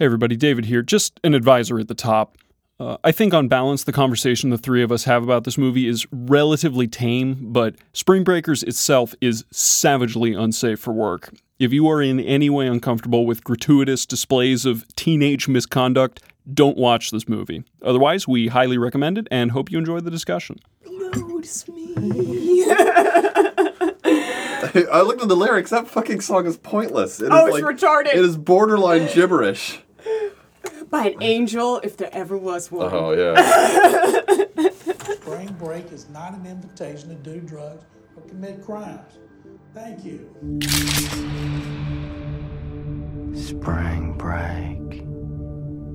Hey, everybody, David here. Just an advisor at the top. Uh, I think, on balance, the conversation the three of us have about this movie is relatively tame, but Spring Breakers itself is savagely unsafe for work. If you are in any way uncomfortable with gratuitous displays of teenage misconduct, don't watch this movie. Otherwise, we highly recommend it and hope you enjoy the discussion. Notice me. I looked at the lyrics. That fucking song is pointless. It Oh, is it's like, retarded. It is borderline gibberish. By an angel, if there ever was one. Oh yeah. Spring break is not an invitation to do drugs or commit crimes. Thank you. Spring break.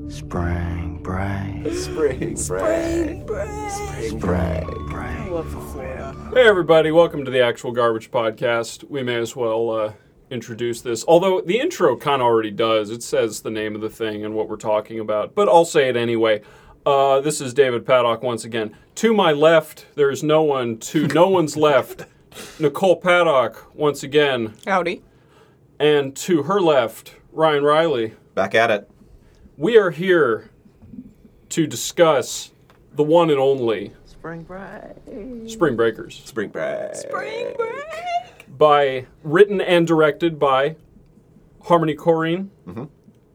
Spring break. Spring, break. Spring break. Spring break. I love Florida. Hey, everybody, welcome to the Actual Garbage Podcast. We may as well uh, introduce this, although the intro kind of already does. It says the name of the thing and what we're talking about, but I'll say it anyway. Uh, this is David Paddock once again. To my left, there is no one. To no one's left, Nicole Paddock once again. Howdy. And to her left, Ryan Riley. Back at it. We are here to discuss the one and only Spring break. Spring Breakers. Spring break. Spring break. By written and directed by Harmony Korine,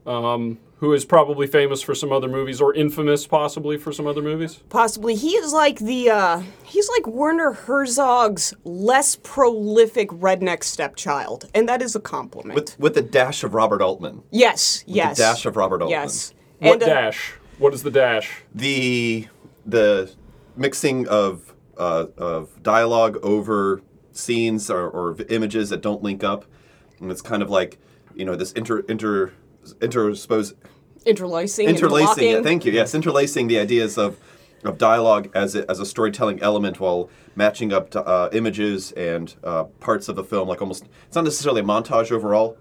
um, who is probably famous for some other movies or infamous possibly for some other movies. Possibly. He is like the, uh, he's like Werner Herzog's less prolific redneck stepchild. And that is a compliment. With with a dash of Robert Altman. yes, yes. The dash of Robert Altman. Yes. What And, uh, dash? What is the dash? The the mixing of uh, of dialogue over scenes or, or images that don't link up, and it's kind of like you know this inter inter interspose interlacing, interlacing it. Thank you. Yes, interlacing the ideas of of dialogue as a, as a storytelling element while matching up to, uh, images and uh, parts of the film. Like almost, it's not necessarily a montage overall,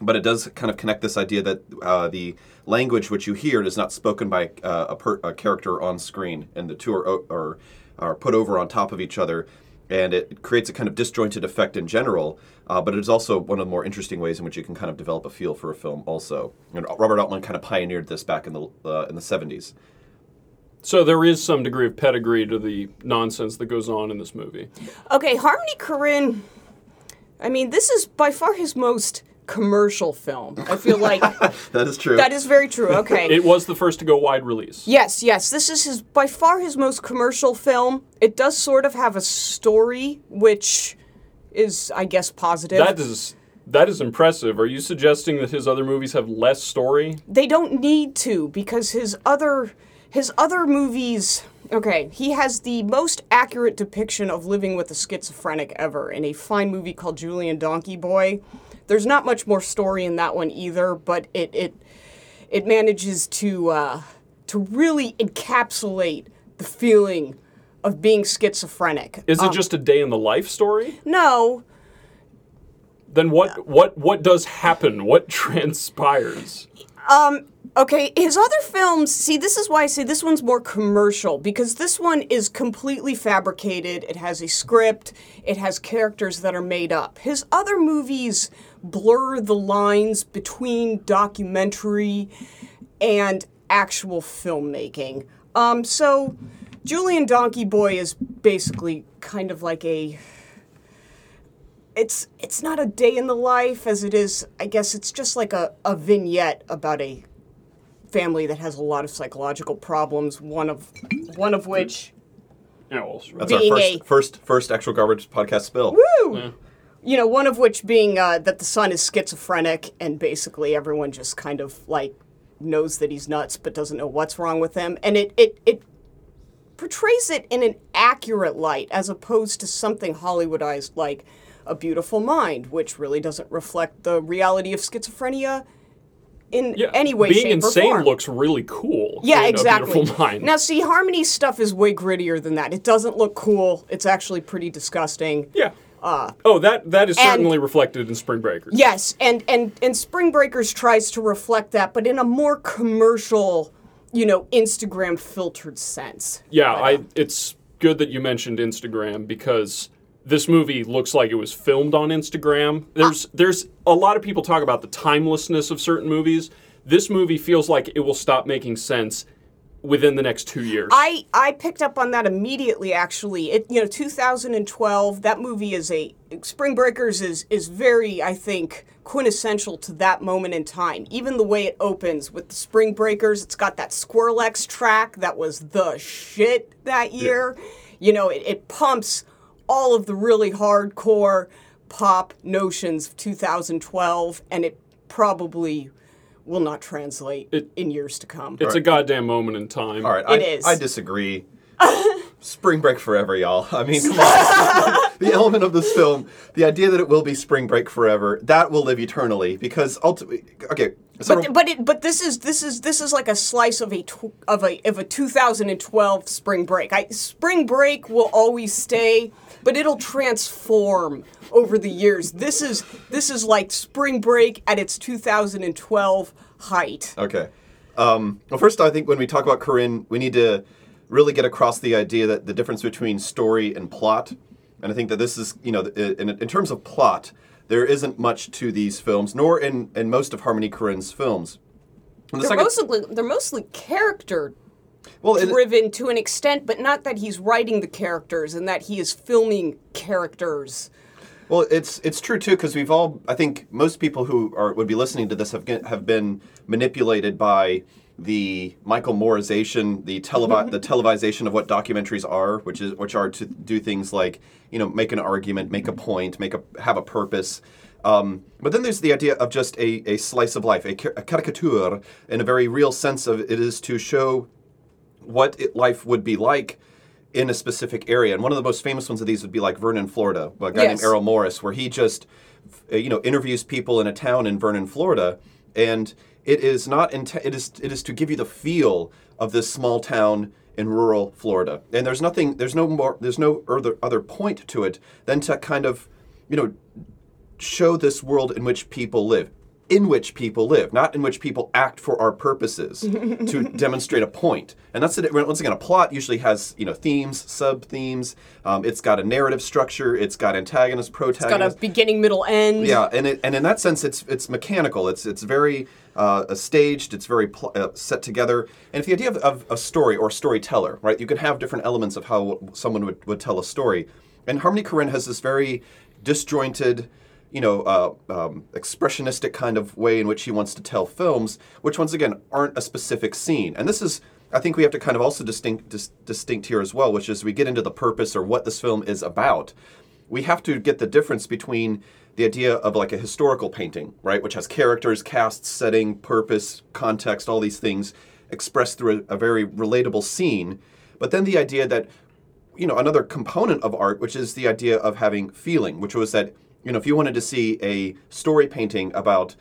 but it does kind of connect this idea that uh, the language which you hear is not spoken by uh, a, per, a character on screen, and the two are, are are put over on top of each other. And it creates a kind of disjointed effect in general, uh, but it is also one of the more interesting ways in which you can kind of develop a feel for a film. Also, and Robert Altman kind of pioneered this back in the uh, in the seventies. So there is some degree of pedigree to the nonsense that goes on in this movie. Okay, Harmony Korine. I mean, this is by far his most commercial film. I feel like That is true. that is very true. Okay. It was the first to go wide release. Yes, yes. This is his by far his most commercial film. It does sort of have a story, which is, I guess, positive. That is that is impressive. Are you suggesting that his other movies have less story? they don't need to because his other his other movies. Okay, he has the most accurate depiction of living with a schizophrenic ever in a fine movie called Julien Donkey Boy. There's not much more story in that one either, but it it it manages to uh, to really encapsulate the feeling of being schizophrenic. Is it just a day in the life story? No, Then what what what does happen? What transpires? Okay, his other films, see, this is why I say this one's more commercial because this one is completely fabricated. It has a script, it has characters that are made up. His other movies blur the lines between documentary and actual filmmaking. Um, so, Julien Donkey Boy is basically kind of like a. It's it's not a day in the life as it is. I guess it's just like a, a vignette about a family that has a lot of psychological problems. One of one of which, Yeah, well, sure. That's our being first, a- first first actual garbage podcast spill. woo, you know, one of which being uh, that the son is schizophrenic, and basically everyone just kind of like knows that he's nuts, but doesn't know what's wrong with him, and it it it portrays it in an accurate light as opposed to something Hollywoodized like A Beautiful Mind, which really doesn't reflect the reality of schizophrenia in Yeah, any way, being shape, or insane looks really cool. Yeah, exactly. Now, see, Harmony's stuff is way grittier than that. It doesn't look cool. It's actually pretty disgusting. yeah. Oh, that that is Uh, and- certainly reflected in Spring Breakers. Yes, and and and Spring Breakers tries to reflect that, but in a more commercial, you know, Instagram filtered sense. Yeah, I. It's good that you mentioned Instagram because this movie looks like it was filmed on Instagram. There's there's a lot of people talk about the timelessness of certain movies. This movie feels like it will stop making sense within the next two years. I I picked up on that immediately. Actually, it you know 2012. That movie is a Spring Breakers is is very I think quintessential to that moment in time. Even the way it opens with the Spring Breakers, it's got that Skrillex track that was the shit that year. You know, it, it pumps all of the really hardcore pop notions of 2012, and it probably will not translate in years to come. it's a goddamn moment in time. All right, It I, is. I disagree. spring break forever, y'all. I mean, come on. the element of this film, the idea that it will be spring break forever, that will live eternally because ultimately, okay. So But but it but this is this is this is like a slice of a tw- of a of a 2012 spring break. I, spring break will always stay, but it'll transform over the years. This is this is like spring break at its 2012 height. Okay. Um, well, first, I think when we talk about Korine, we need to really get across the idea that the difference between story and plot. And I think that this is, you know, in, in terms of plot, there isn't much to these films, nor in, in most of Harmony Korine's films. The They're second- mostly they're mostly character well, it- driven to an extent, but not that he's writing the characters and that he is filming characters. Well, it's it's true too because we've all I think most people who are would be listening to this have have been manipulated by the Michael Mooreization, the televi- the televisation of what documentaries are, which is which are to do things like you know make an argument, make a point, make a have a purpose. Um, but then there's the idea of just a, a slice of life, a, a caricature, in a very real sense of it is to show what it, life would be like in a specific area. And one of the most famous ones of these would be like Vernon, Florida, a guy named Errol Morris, where he just, uh, you know, interviews people in a town in Vernon, Florida, and it is not int- it is it is to give you the feel of this small town in rural Florida. And there's nothing, there's no more, there's no other other point to it than to kind of, you know, show this world in which people live in which people live not in which people act for our purposes to demonstrate a point and that's it once again a plot usually has you know themes sub themes um, it's got a narrative structure it's got antagonist protagonist. Got a beginning, middle, end. yeah, and it, and in that sense, it's it's mechanical. It's it's very uh, staged. It's very pl- uh, set together. And if the idea of, of a story or storyteller, right, you can have different elements of how someone would, would tell a story. And Harmony Korine has this very disjointed, you know, uh, um, expressionistic kind of way in which he wants to tell films, which once again aren't a specific scene. And this is. I think we have to kind of also distinct dis- distinct here as well, which is we get into the purpose or what this film is about we have to get the difference between the idea of like a historical painting, right, which has characters, cast, setting, purpose, context, all these things expressed through a, a very relatable scene, but then the idea that you know another component of art, which is the idea of having feeling, which was that you know if you wanted to see a story painting about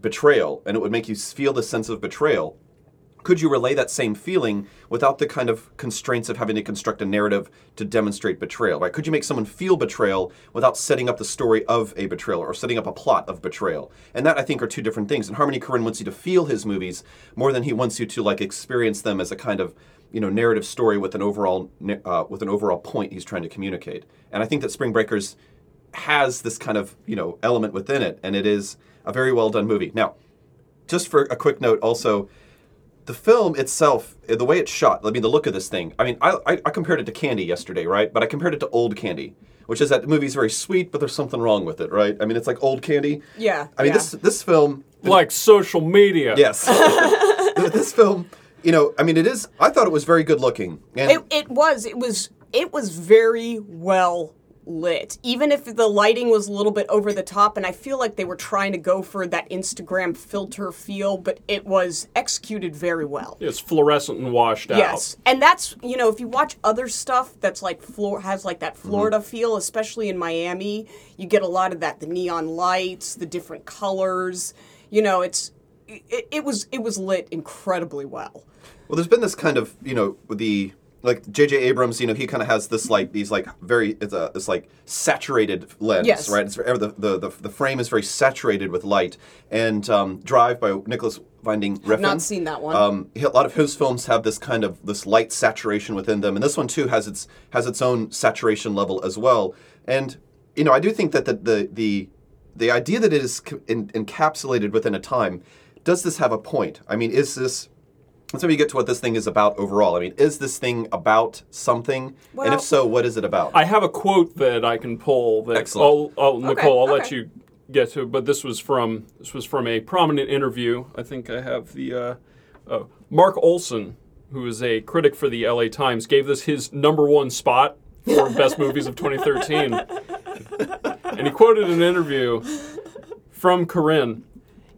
betrayal and it would make you feel the sense of betrayal, could you relay that same feeling without the kind of constraints of having to construct a narrative to demonstrate betrayal right? Could you make someone feel betrayal without setting up the story of a betrayal or setting up a plot of betrayal? And that i think are two different things. And harmony korine wants you to feel his movies more than he wants you to like experience them as a kind of you know narrative story with an overall uh, with an overall point he's trying to communicate. And i think that spring breakers has this kind of you know element within it and it is a very well done movie now just for a quick note also the film itself, uh, the way it's shot, I mean, the look of this thing. I mean, I, I, I compared it to Candy yesterday, right? But I compared it to Old Candy, which is that the movie's very sweet, but there's something wrong with it, right? I mean, it's like Old Candy. Yeah, I mean, yeah. this this film, Like social media. yes, this film, you know, I mean, it is. I thought it was very good looking, and It, it was. It was. It was very well lit. Even if the lighting was a little bit over the top, and I feel like they were trying to go for that Instagram filter feel, but it was executed very well. It's fluorescent and washed out. Yes, and that's you know if you watch other stuff that's like Flor- has like that mm-hmm. Florida feel, especially in Miami, you get a lot of that the neon lights, the different colors. You know, it's it, it was it was lit incredibly well. Well, there's been this kind of you know the like J.J. Abrams, you know, he kind of has this like these like very it's a this like saturated lens, Yes. right? It's the, the the the frame is very saturated with light. And um, Drive by Nicolas Winding Refn. not seen that one. Um, a lot of his films have this kind of this light saturation within them, and this one too has its has its own saturation level as well. And you know, I do think that the the the, the idea that it is in, encapsulated within a time does this have a point? I mean, is this? Let's maybe get to what this thing is about overall. I mean, is this thing about something? and if so, what is it about? I have a quote that I can pull. That Excellent. I'll, I'll, Nicole, I'll let you get to. But this was from this was from a prominent interview. I think I have the uh, uh, Mark Olsen, who is a critic for the L.A. Times, gave this his number one spot for best movies of 2013, and he quoted an interview from Korine.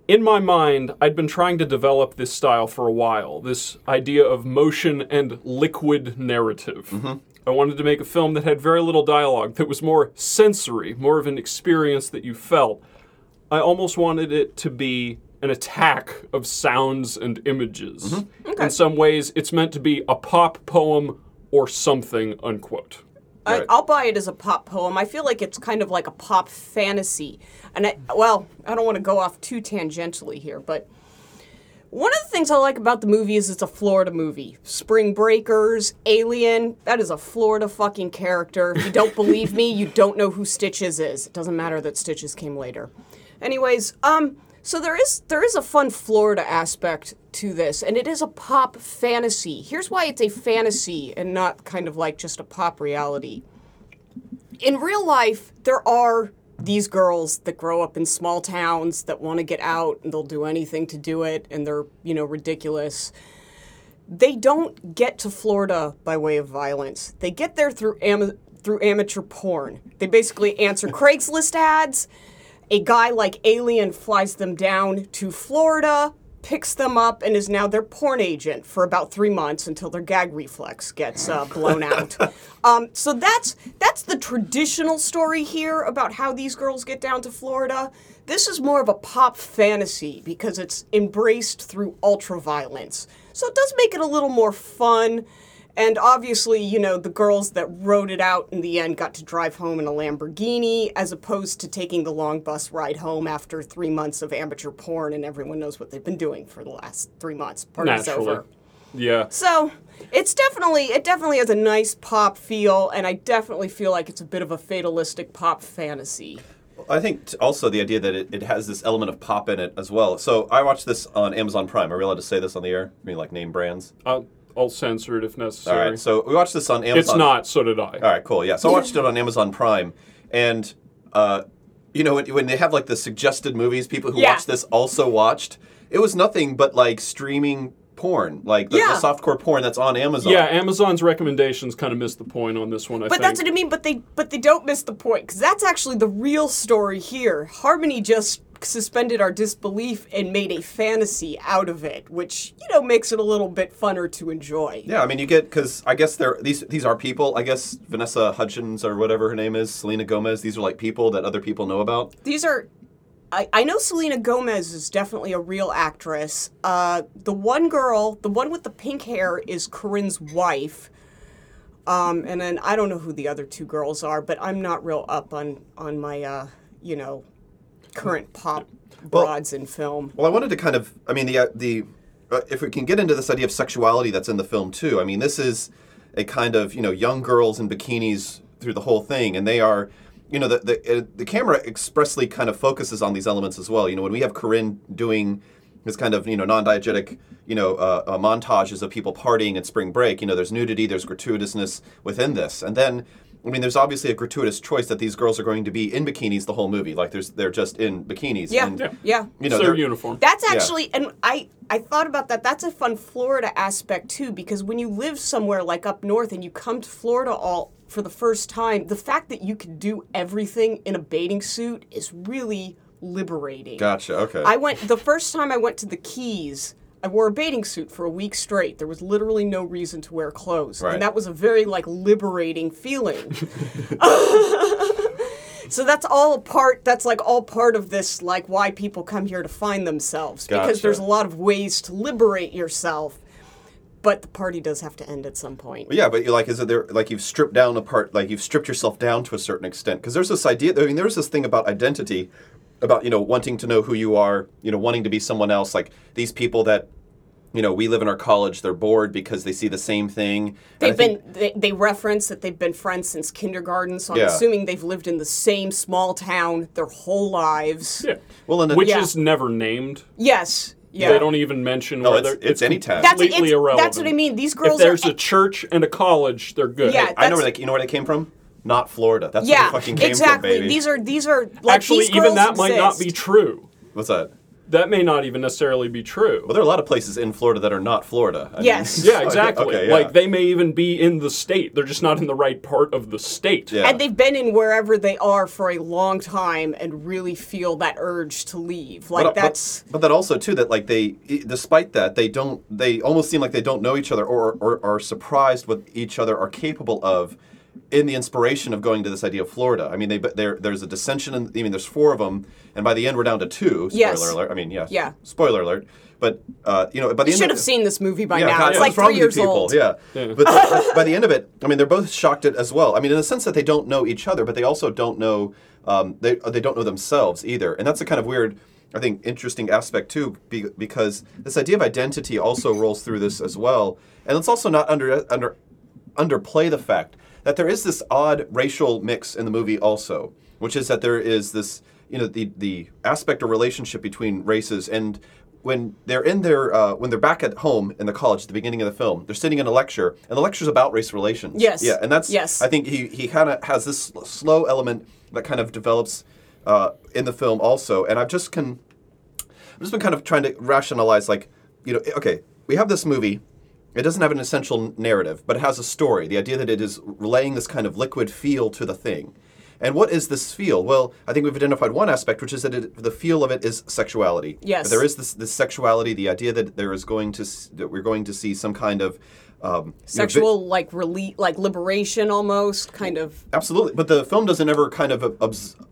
In my mind, I'd been trying to develop this style for a while, this idea of motion and liquid narrative. I wanted to make a film that had very little dialogue, that was more sensory, more of an experience that you felt. I almost wanted it to be an attack of sounds and images. Mm-hmm. In some ways, it's meant to be a pop poem or something, unquote. I, Right. I'll buy it as a pop poem. I feel like it's kind of like a pop fantasy. And I, well, I don't want to go off too tangentially here, but one of the things I like about the movie is it's a Florida movie. Spring Breakers, Alien, that is a Florida fucking character. If you don't believe me, you don't know who Stitches is. It doesn't matter that Stitches came later. Anyways, um, so there is there is a fun Florida aspect to this, and it is a pop fantasy. Here's why it's a fantasy and not kind of like just a pop reality in real life, there are these girls that grow up in small towns that want to get out and they'll do anything to do it and they're, you know, ridiculous. They don't get to Florida by way of violence. They get there through am- through amateur porn. They basically answer Craigslist ads. A guy like Alien flies them down to Florida, picks them up, and is now their porn agent for about three months until their gag reflex gets uh, blown out. Um, so that's that's the traditional story here about how these girls get down to Florida. This is more of a pop fantasy because it's embraced through ultra violence. So it does make it a little more fun. And obviously, you know, the girls that wrote it out in the end got to drive home in a Lamborghini as opposed to taking the long bus ride home after three months of amateur porn, and everyone knows what they've been doing for the last three months. Party's Naturally. over. Yeah. So it's definitely it definitely has a nice pop feel, and I definitely feel like it's a bit of a fatalistic pop fantasy. I think t- also the idea that it, it has this element of pop in it as well. So I watched this on Amazon Prime. Are we allowed to say this on the air? I mean, like name brands. I'll, I'll censor it if necessary. right. So we watched this on Amazon. it's not, so did I. All right, cool. Yeah. So I watched it on Amazon Prime, and uh, you know when, when they have like the suggested movies, people who Yeah. watched this also watched. It was nothing but like streaming porn, like the, Yeah. the softcore porn that's on Amazon. Yeah, Amazon's recommendations kind of missed the point on this one. I But think. that's what I mean. But they but they don't miss the point because that's actually the real story here. Harmony just suspended our disbelief and made a fantasy out of it, which you know makes it a little bit funner to enjoy. Yeah, I mean, you get because I guess they're these these are people. I guess Vanessa Hudgens or whatever her name is, Selena Gomez. These are like people that other people know about. These are. I, I know Selena Gomez is definitely a real actress. Uh, the one girl, the one with the pink hair, is Korine's wife. Um, and then I don't know who the other two girls are, but I'm not real up on on my uh, you know current pop broads in film. Well, I wanted to kind of, I mean, the uh, the uh, if we can get into this idea of sexuality that's in the film too. I mean, this is a kind of you know young girls in bikinis through the whole thing, and they are. You know, the the, uh, the camera expressly kind of focuses on these elements as well. You know, when we have Korine doing this kind of you know non-diegetic you know uh, uh, montages of people partying at spring break, you know, there's nudity, there's gratuitousness within this, and then I mean, there's obviously a gratuitous choice that these girls are going to be in bikinis the whole movie. Like, there's they're just in bikinis. Yeah, and, Yeah. yeah. You know, it's their they're- uniform. That's Yeah. actually, and I I thought about that. That's a fun Florida aspect too, because when you live somewhere like up north and you come to Florida all for the first time, the fact that you can do everything in a bathing suit is really liberating. Gotcha. Okay. I went the first time I went to the Keys. I wore a bathing suit for a week straight. There was literally no reason to wear clothes, Right. and that was a very like liberating feeling. so that's all a part. That's like all part of this, like why people come here to find themselves because there's a lot of ways to liberate yourself. But the party does have to end at some point. Yeah, but you're like, is it there? Like you've stripped down a part, like you've stripped yourself down to a certain extent. Because there's this idea. I mean, there's this thing about identity, about you know wanting to know who you are, you know, wanting to be someone else. Like these people that, you know, we live in our college. They're bored because they see the same thing. They've think- been they, they reference that they've been friends since kindergarten, so I'm Yeah. assuming they've lived in the same small town their whole lives. yeah. well, and Which Yeah. is never named. Yes, Yeah. They don't even mention No, whether it's- it's any town. That's it's, irrelevant. That's what I mean. These girls If there's are a church and a college, they're good. Yeah, I know where they. You know where they came from? Not Florida. That's yeah, where they fucking came exactly. from, baby. These are these are like Actually, these even girls that might not be true. What's that? That may not even necessarily be true. Well, there are a lot of places in Florida that are not Florida. I Yes. mean- yeah, exactly. okay, yeah. Like they may even be in the state. They're just not in the right part of the state. Yeah. And they've been in wherever they are for a long time and really feel that urge to leave. Like but, but- that's But, that also too that like they, despite that, they don't. They almost seem like they don't know each other or, or are surprised what each other are capable of. In the inspiration of going to this idea of Florida, I mean, they there's a dissension. In, I mean, there's four of them, and by the end we're down to two. Spoiler Yes. alert. I mean, yes. Yeah. Spoiler alert. But uh, you know, by the you end should of have seen this movie by yeah, now. God, It's like wrong three years people? old. Yeah. But the- by the end of it, I mean, they're both shocked at as well. I mean, in the sense that they don't know each other, but they also don't know um, they they don't know themselves either, and that's a kind of weird. I think interesting aspect too, be, because this idea of identity also rolls through this as well, and let's also not under under underplay the fact that there is this odd racial mix in the movie also, which is that there is this you know the the aspect or relationship between races and when they're in their uh, when they're back at home in the college at the beginning of the film, they're sitting in a lecture, and the lecture's about race relations. Yes. Yeah, and that's Yes. I think he he kind of has this slow element that kind of develops uh, in the film also, and I've just can I've just been kind of trying to rationalize, like, you know, okay, we have this movie. It doesn't have an essential narrative, but it has a story. The idea that it is relaying this kind of liquid feel to the thing. And what is this feel? Well, I think we've identified one aspect, which is that it, the feel of it is sexuality. Yes. There is this, this sexuality, the idea that there is going to that we're going to see some kind of um, you know, vi- Sexual like rele- like liberation almost kind of Absolutely, but the film doesn't ever kind of obs- uh,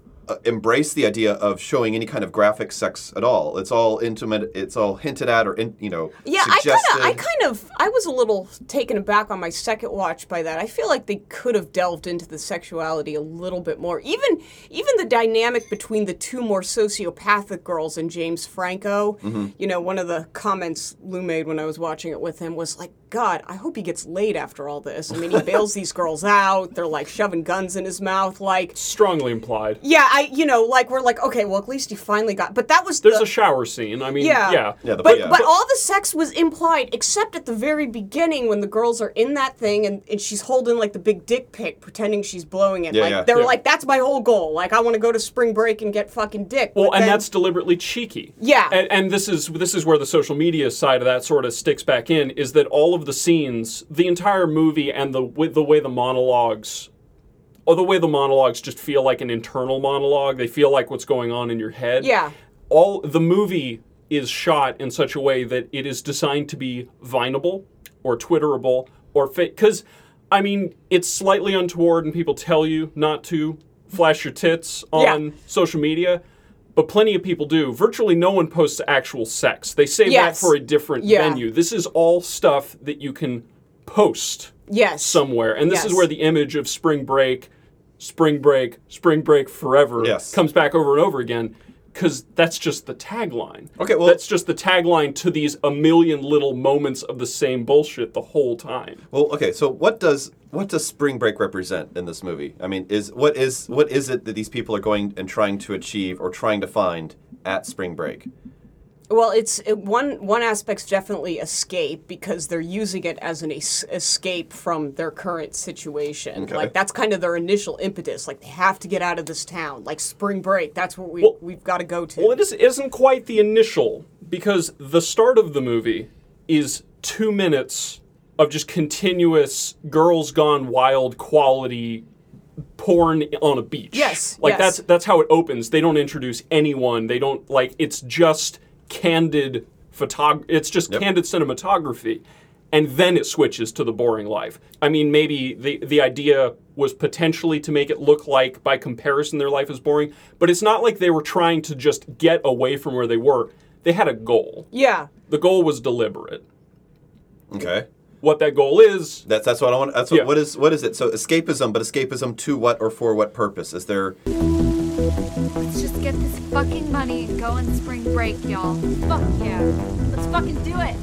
embrace the idea of showing any kind of graphic sex at all. It's all intimate. It's all hinted at or in, you know. Yeah, I kind of, I kind of, I was a little taken aback on my second watch by that. I feel like they could have delved into the sexuality a little bit more. Even, even the dynamic between the two more sociopathic girls and James Franco. Mm-hmm. You know, one of the comments Lou made when I was watching it with him was like, "God, I hope he gets laid after all this." I mean, he bails these girls out. They're like shoving guns in his mouth. Like, Strongly implied. yeah, I, you know, like we're like, okay, well, at least he finally got. But that was There's the, a shower scene. I mean, yeah. yeah. Yeah, the- but yeah. but all the sex was implied except at the very beginning when the girls are in that thing and, and she's holding like the big dick pic pretending she's blowing it. Yeah, like yeah. they were Yeah. like, That's my whole goal. Like I want to go to spring break and get fucking dick. Well, But and then- that's deliberately cheeky. Yeah. And, and this is this is where the social media side of that sort of sticks back in is that all of the scenes, the entire movie, and the with the way the monologues, or the way the monologues just feel like an internal monologue. They feel like what's going on in your head. Yeah. All the movie is shot in such a way that it is designed to be vineable or twitterable or fit because I mean it's slightly untoward and people tell you not to flash your tits on Yeah. social media. But plenty of people do. Virtually no one posts actual sex. They save Yes. that for a different Yeah. venue. This is all stuff that you can post yes. somewhere. And this is where the image of spring break, spring break, spring break forever Yes. comes back over and over again. Because that's just the tagline. Okay, well- that's just the tagline to these a million little moments of the same bullshit the whole time. Well, okay. So what does what does Spring Break represent in this movie? I mean, is what is what is it that these people are going and trying to achieve or trying to find at Spring Break? Well, it's it, one one aspect's definitely escape because they're using it as an es- escape from their current situation. Okay. Like that's kind of their initial impetus. Like they have to get out of this town. Like spring break. That's what we Well- we've got to go to. Well, it is, isn't quite the initial because the start of the movie is two minutes of just continuous girls gone wild quality porn on a beach. Yes, like yes. that's that's how it opens. They don't introduce anyone. They don't like it's just candid photog. It's just Yep. candid cinematography. And then it switches to the boring life. I mean, maybe the the idea was potentially to make it look like, by comparison, their life is boring. But it's not like they were trying to just get away from where they were. They had a goal. yeah. The goal was deliberate. Okay. What that goal is, That's that's what I want. That's what, Yeah. what is what is it? So escapism, but escapism to what or for what purpose? Is there? Let's just get this fucking money and go on spring break, y'all. Fuck yeah. Let's fucking do it.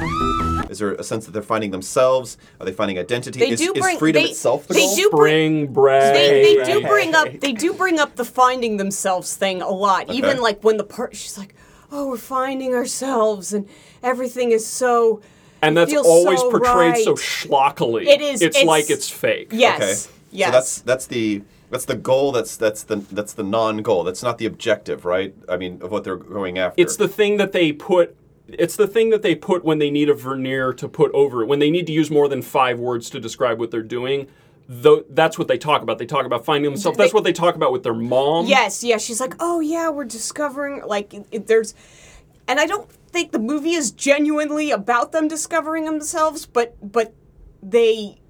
Ah! Is there a sense that they're finding themselves? Are they finding identity? They is, do is bring- freedom they- itself the they goal? do bring- spring break. They, they do bring up they do bring up the finding themselves thing a lot. Even like when the part she's like, oh, we're finding ourselves, and everything is so. And that's feels always so portrayed so schlockily. It is- It's, it's- like it's fake. Yes. Okay. Yes. So that's that's the that's the goal. That's that's the that's the non-goal. That's not the objective, right? I mean, of what they're going after. It's the thing that they put. It's the thing that they put when they need a veneer to put over it. When they need to use more than five words to describe what they're doing, though that's what they talk about. They talk about finding themselves. That's what they talk about with their mom. Yes, yes. She's like, oh yeah, we're discovering like it, it- there's, and I don't think the movie is genuinely about them discovering themselves, but but they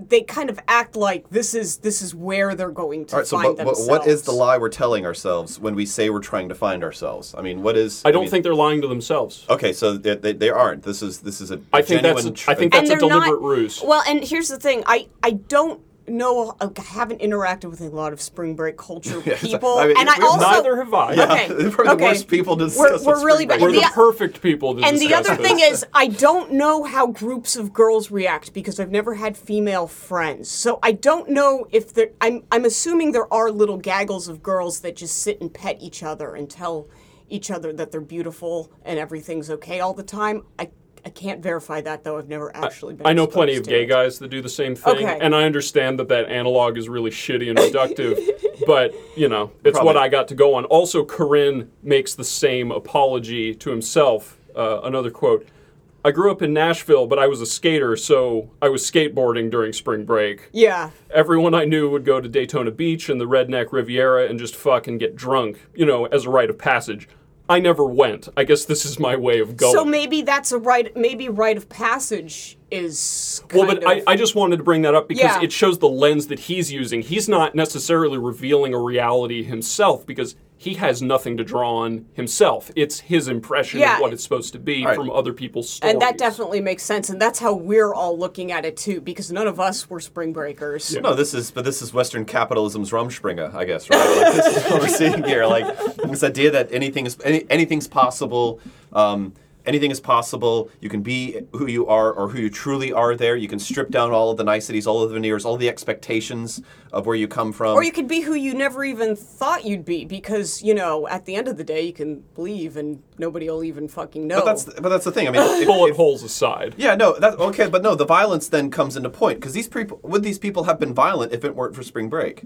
they kind of act like this is this is where they're going to All right. So, find but, but themselves. what is the lie we're telling ourselves when we say we're trying to find ourselves? I mean, what is? I don't mean- think they're lying to themselves. Okay, so they, they, they aren't. This is this is a I think that's. genuine. I think tr- that's a and they're deliberate not, ruse. Well, and here's the thing, I I don't know, I haven't interacted with a lot of spring break culture people, I mean, and I also Neither have I. Yeah, Okay, they're the okay. worst people to We're- we're really bad. We're the the- perfect people to And the other this. thing is, I don't know how groups of girls react because I've never had female friends. So I don't know if there. I'm I'm assuming there are little gaggles of girls that just sit and pet each other and tell each other that they're beautiful and everything's okay all the time. I I can't verify that though. I've never actually been. I know plenty of gay it. guys that do the same thing, Okay. and I understand that that analog is really shitty and reductive, but you know, it's what I got to go on. Also, Korine makes the same apology to himself. Uh, another quote. I grew up in Nashville, but I was a skater, so I was skateboarding during spring break. Yeah. Everyone I knew would go to Daytona Beach and the Redneck Riviera and just fuck and get drunk, you know, as a rite of passage. I never went. I guess this is my way of going. So maybe that's a right. Maybe rite of passage is. Well, but I, I just wanted to bring that up because Yeah. it shows the lens that he's using. He's not necessarily revealing a reality himself because he has nothing to draw on himself. It's his impression Yeah. of what it's supposed to be Right. from other people's stories. And that definitely makes sense, and that's how we're all looking at it too, because none of us were spring breakers. No, this is but this is Western capitalism's Rumspringa, I guess, right? Like, this is what we're seeing here. Like this idea that anything is any, anything's possible. Um, anything is possible. You can be who you are or who you truly are. There, you can strip down all of the niceties, all of the veneers, all the expectations of where you come from. Or you could be who you never even thought you'd be, because you know, at the end of the day, you can leave and nobody will even fucking know. but that's but that's the thing. I mean, if- bullet if- holes aside. Yeah, no, that's okay, but no, the violence then comes into point because these people would these people have been violent if it weren't for spring break?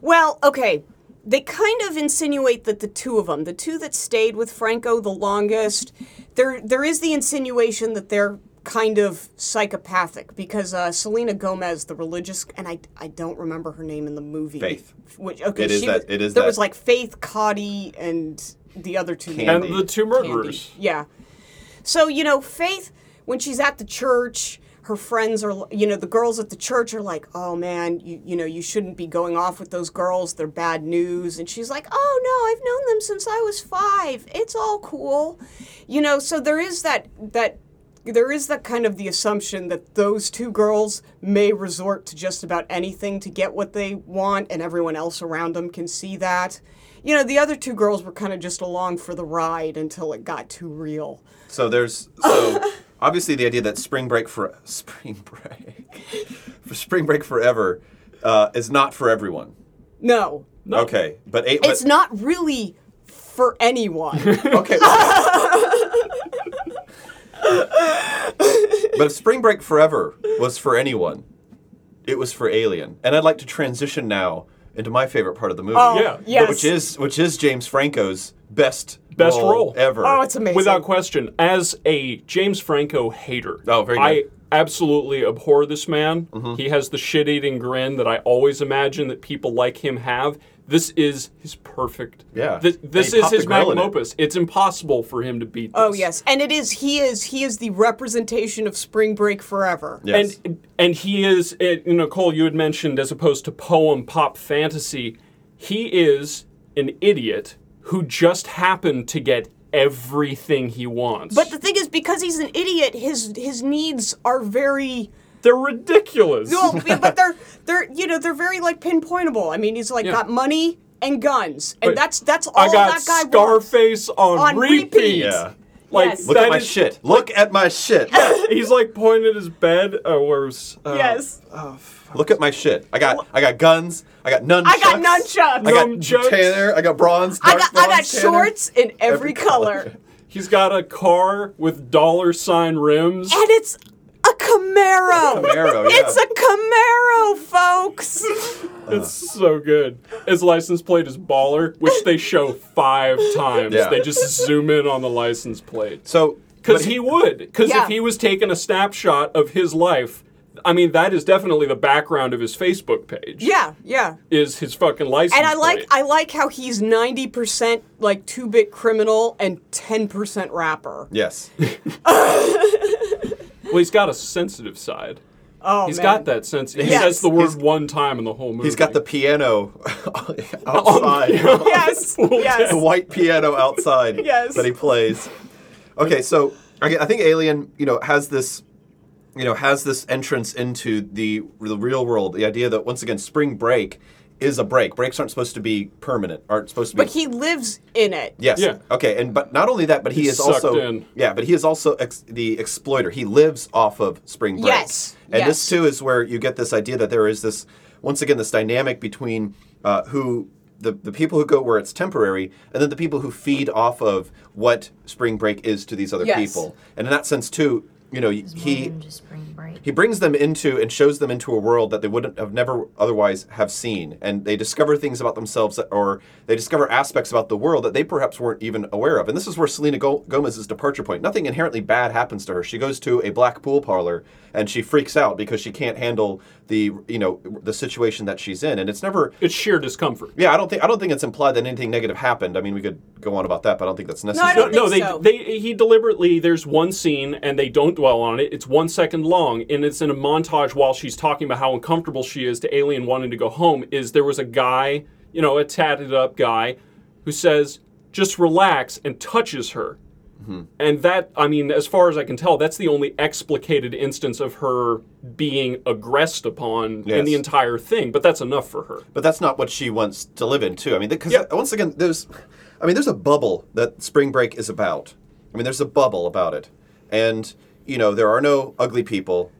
Well, okay. They kind of insinuate that the two of them, the two that stayed with Franco the longest, there there is the insinuation that they're kind of psychopathic because uh, Selena Gomez, the religious, and I, I don't remember her name in the movie. Faith. Which okay, It is she that- was, it is there that. was like Faith, Cotty, and the other two. Candy. And the two murderers. Candy. Yeah. So, you know, Faith, when she's at the church, her friends are, you know, the girls at the church are like, oh man, you, you know, you shouldn't be going off with those girls. They're bad news. And she's like, oh no, I've known them since I was five. It's all cool. You know, so there is that, that, there is that kind of the assumption that those two girls may resort to just about anything to get what they want, and everyone else around them can see that. You know, the other two girls were kind of just along for the ride until it got too real. So there's so obviously the idea that spring break for spring break for spring break forever uh, is not for everyone. No, Okay, but eight. But, it's not really for anyone. Okay. but if Spring Break Forever was for anyone, it was for Alien. And I'd like to transition now into my favorite part of the movie. Oh, Yeah. yes. Which is which is James Franco's best Best role, role. ever. Oh, it's amazing. Without question, as a James Franco hater, Oh, very I good. Mm-hmm. absolutely abhor this man. He has the shit-eating grin that I always imagine that people like him have. This is his perfect. Yeah. This, this is his the grill in magnum it. It's impossible for him to beat. This. oh yes, and it is. He is. He is the representation of Spring Break forever. Yes. And and he is, uh, you know, Cole, you had mentioned as opposed to poem pop fantasy, he is an idiot who just happened to get everything he wants. But the thing is, because he's an idiot, his his needs are very. they're ridiculous. Well, yeah, but they're they're you know they're very like pinpointable. I mean, he's like Yeah. got money and guns, and But that's that's all I got that guy wants. Scarface on, On repeat. repeat. yeah. Like Yes. Look at my is- shit. Look at my shit. He's like pointing at his bed, uh, or uh, yes. Look at my shit. I got I got guns. I got nunchucks. I got nunchucks. I got Nunchucks. Tanner. I got bronze. I dark got I got bronze Tanner. shorts in every, Every color. color. He's got a car with dollar sign rims. And it's a Camaro. Camaro, yeah. It's a Camaro, folks. It's so good. His license plate is baller, which they show five times. Yeah. They just zoom in on the license plate. So Because but he would. Because Yeah. if he was taking a snapshot of his life, I mean, that is definitely the background of his Facebook page. Yeah, yeah. Is his fucking license And I like plate. I like how he's 90% like 2-bit criminal and 10% rapper. yes. well, he's got a sensitive side. Oh He's man. got that sense. He Yes. says the word He's- one time in the whole movie. He's got the piano outside. Yes. yes. the white piano outside Yes. that he plays. Okay, so I I think Alien, you know, has this, you know, has this entrance into the the real world. The idea that once again, spring break is a break. Breaks aren't supposed to be permanent. Aren't supposed to be. But he lives in it. Yes. Yeah. Okay, and but not only that, but he He's is also in. yeah, but he is also ex- the exploiter. He lives off of spring break. Yes, And this too is where you get this idea that there is this once again this dynamic between uh, who the the people who go where it's temporary, and then the people who feed off of what spring break is to these other Yes. people. And in that sense too, you know, he to spring break. he brings them into and shows them into a world that they wouldn't have never otherwise have seen and they discover things about themselves that, or they discover aspects about the world that they perhaps weren't even aware of and this is where selena Go- gomez's departure point nothing inherently bad happens to her she goes to a black pool parlor and she freaks out because she can't handle the you know the situation that she's in and it's never It's sheer discomfort. yeah i don't think i don't think it's implied that anything negative happened i mean we could go on about that but i don't think that's necessary I don't no, think they, so. they he deliberately there's one scene and they don't dwell on it. It's one second long and it's in a montage while she's talking about how uncomfortable she is to Alien wanting to go home. Is there was a guy, you know, a tatted up guy, who says just relax and touches her. Mm-hmm. And that, I mean, as far as I can tell, that's the only explicated instance of her being aggressed upon in the entire thing. But that's enough for her. But that's not what she wants to live in, too. I mean, because once again, there's, I mean, there's a bubble that Spring Break is about. I mean, there's a bubble about it, and you know, there are no ugly people,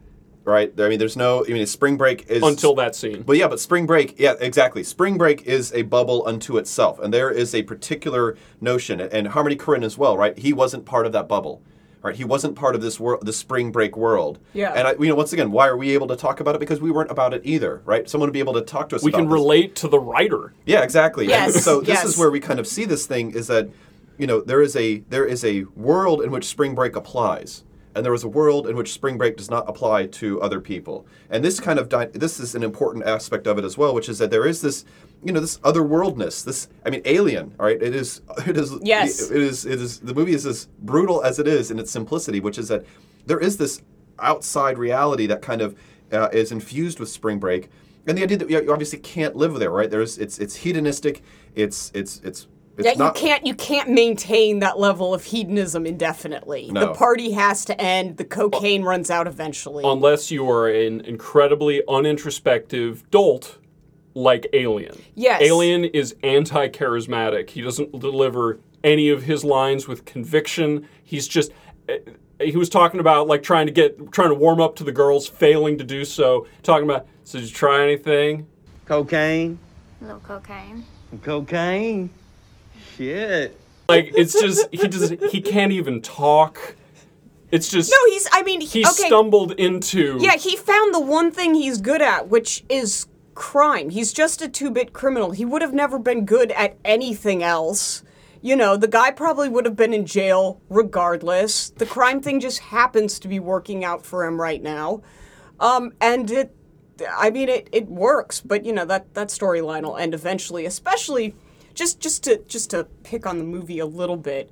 right? There, I mean, there's no. I mean, Spring Break is Until that scene. But yeah, but Spring Break, yeah, exactly. Spring Break is a bubble unto itself, and there is a particular notion, and Harmony Korine as well, right? He wasn't part of that bubble. Right, he wasn't part of this world, the spring break world. Yeah. and I, you know, once again, why are we able to talk about it? Because we weren't about it either, right? Someone would be able to talk to us. we about can this. relate to the writer. Yeah, exactly. Yes, So this yes. is where we kind of see this thing is that you know there is a there is a world in which spring break applies, and there is a world in which spring break does not apply to other people. And this kind of di- this is an important aspect of it as well, which is that there is this you know this otherworldness. This I mean, Alien. All right, it is it is Yes. it is it is the movie is as brutal as it is in its simplicity, which is that there is this outside reality that kind of uh, is infused with spring break and the idea that you obviously can't live there right there's it's it's hedonistic it's it's it's it's That not you can't you can't maintain that level of hedonism indefinitely. The party has to end. The cocaine runs out eventually. unless you are an incredibly unintrospective dolt like Alien. Yes. Alien is anti charismatic. He doesn't deliver any of his lines with conviction. He's just. eh, He was talking about like trying to get trying to warm up to the girls, failing to do so. Talking about, so did you try anything? Cocaine? A little cocaine. Cocaine? Shit. Like it's just he just he can't even talk. It's just no, he's. I mean, he okay. stumbled into Yeah, he found the one thing he's good at, which is crime. He's just a two-bit criminal. He would have never been good at anything else. You know, the guy probably would have been in jail regardless. The crime thing just happens to be working out for him right now. Um, and it I mean it, it works, but you know, that that storyline will end eventually, especially just just to just to pick on the movie a little bit.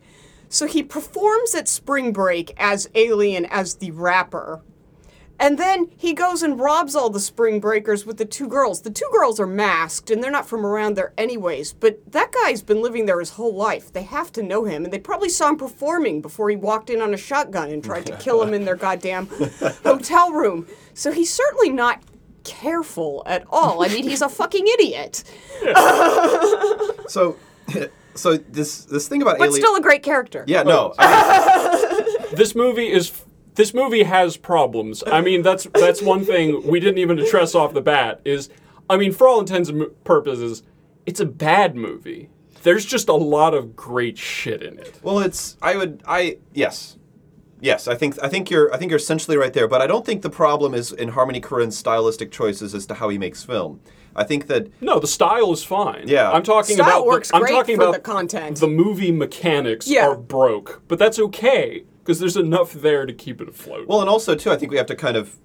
So he performs at spring break as Alien as the rapper. And then he goes and robs all the spring breakers with the two girls. The two girls are masked and they're not from around there anyways, but that guy's been living there his whole life. They have to know him and they probably saw him performing before he walked in on a shotgun and tried to kill him in their goddamn hotel room. So he's certainly not careful at all. I mean, he's a fucking idiot. so so this this thing about But alien still a great character. yeah no I this movie is this movie has problems. I mean, that's that's one thing we didn't even address off the bat. Is I mean, for all intents and purposes, it's a bad movie. There's just a lot of great shit in it. Well, it's I would I yes. Yes, I think I think you're I think you're essentially right there, but I don't think the problem is in Harmony Korine's stylistic choices as to how he makes film. I think that No, the style is fine. Yeah. I'm talking Style about works the, I'm great talking for about the content. The movie mechanics Yeah. are broke, but that's okay because there's enough there to keep it afloat. Well, and also too, I think we have to kind of,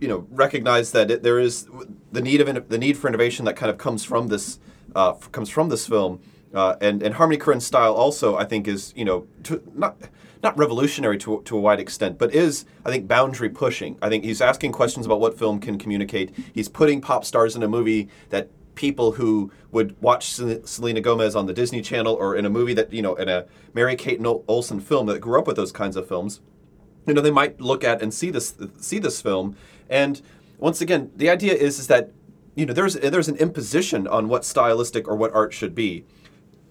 you know, recognize that it, there is the need of the need for innovation that kind of comes from this uh, comes from this film, uh, and and Harmony Korine's style also I think is you know to, not not revolutionary to to a wide extent, but is I think boundary pushing. I think he's asking questions about what film can communicate. He's putting pop stars in a movie that people who would watch Selena Gomez on the Disney Channel or in a movie that you know in a Mary Kate Ol- Olsen film that grew up with those kinds of films you know they might look at and see this see this film and once again the idea is is that you know there's there's an imposition on what stylistic or what art should be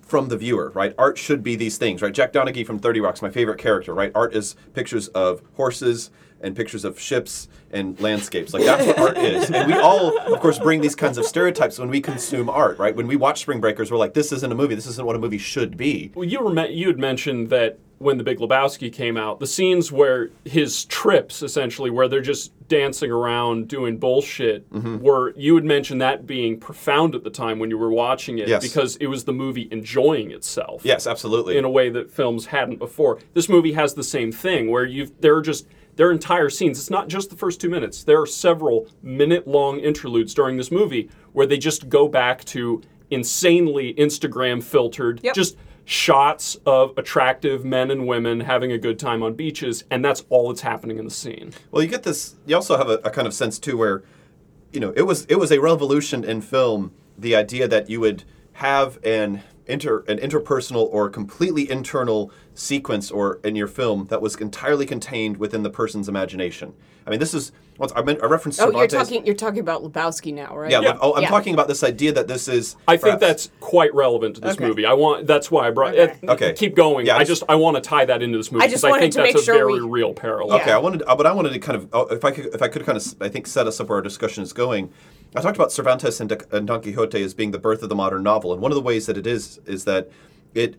from the viewer right? Art should be these things right? Jack donaghy from 30 rocks my favorite character right? Art is pictures of horses and pictures of ships and landscapes. Like that's what art is. And we all of course bring these kinds of stereotypes when we consume art right? When we watch spring breakers we're like this isn't a movie. This isn't what a movie should be. Well, you were you had mentioned that when The Big Lebowski came out, the scenes where his trips, essentially, where they're just dancing around doing bullshit, Mm-hmm. were you had mentioned that being profound at the time when you were watching it Yes. because it was the movie enjoying itself. yes absolutely in a way that films hadn't before. This movie has the same thing where you there are just there are entire scenes. It's not just the first two minutes. There are several minute long interludes during this movie where they just go back to insanely Instagram filtered Yep. just shots of attractive men and women having a good time on beaches and that's all that's happening in the scene. Well, you get this. You also have a, a kind of sense too, where you know it was it was a revolution in film. The idea that you would have an inter an interpersonal or completely internal sequence or in your film that was entirely contained within the person's imagination. I mean, this is once I, meant, I referenced Oh, you're Cervantes. talking you're talking about Lebowski now, right? Yeah, Yeah. oh, I'm Yeah. talking about this idea that this is. I think that's quite relevant to this Okay. movie. I want that's why I brought Okay. uh, Okay. Keep going. Yeah, I I just- just I want to tie that into this movie I just because I wanted think to that's make a sure very we- real parallel. Okay, I wanted, uh, but I wanted to kind of, oh, if I could, if I could kind of, I think, set us up where our discussion is going. I talked about Cervantes and, Don- and Don Quixote as being the birth of the modern novel, and one of the ways that it is is that it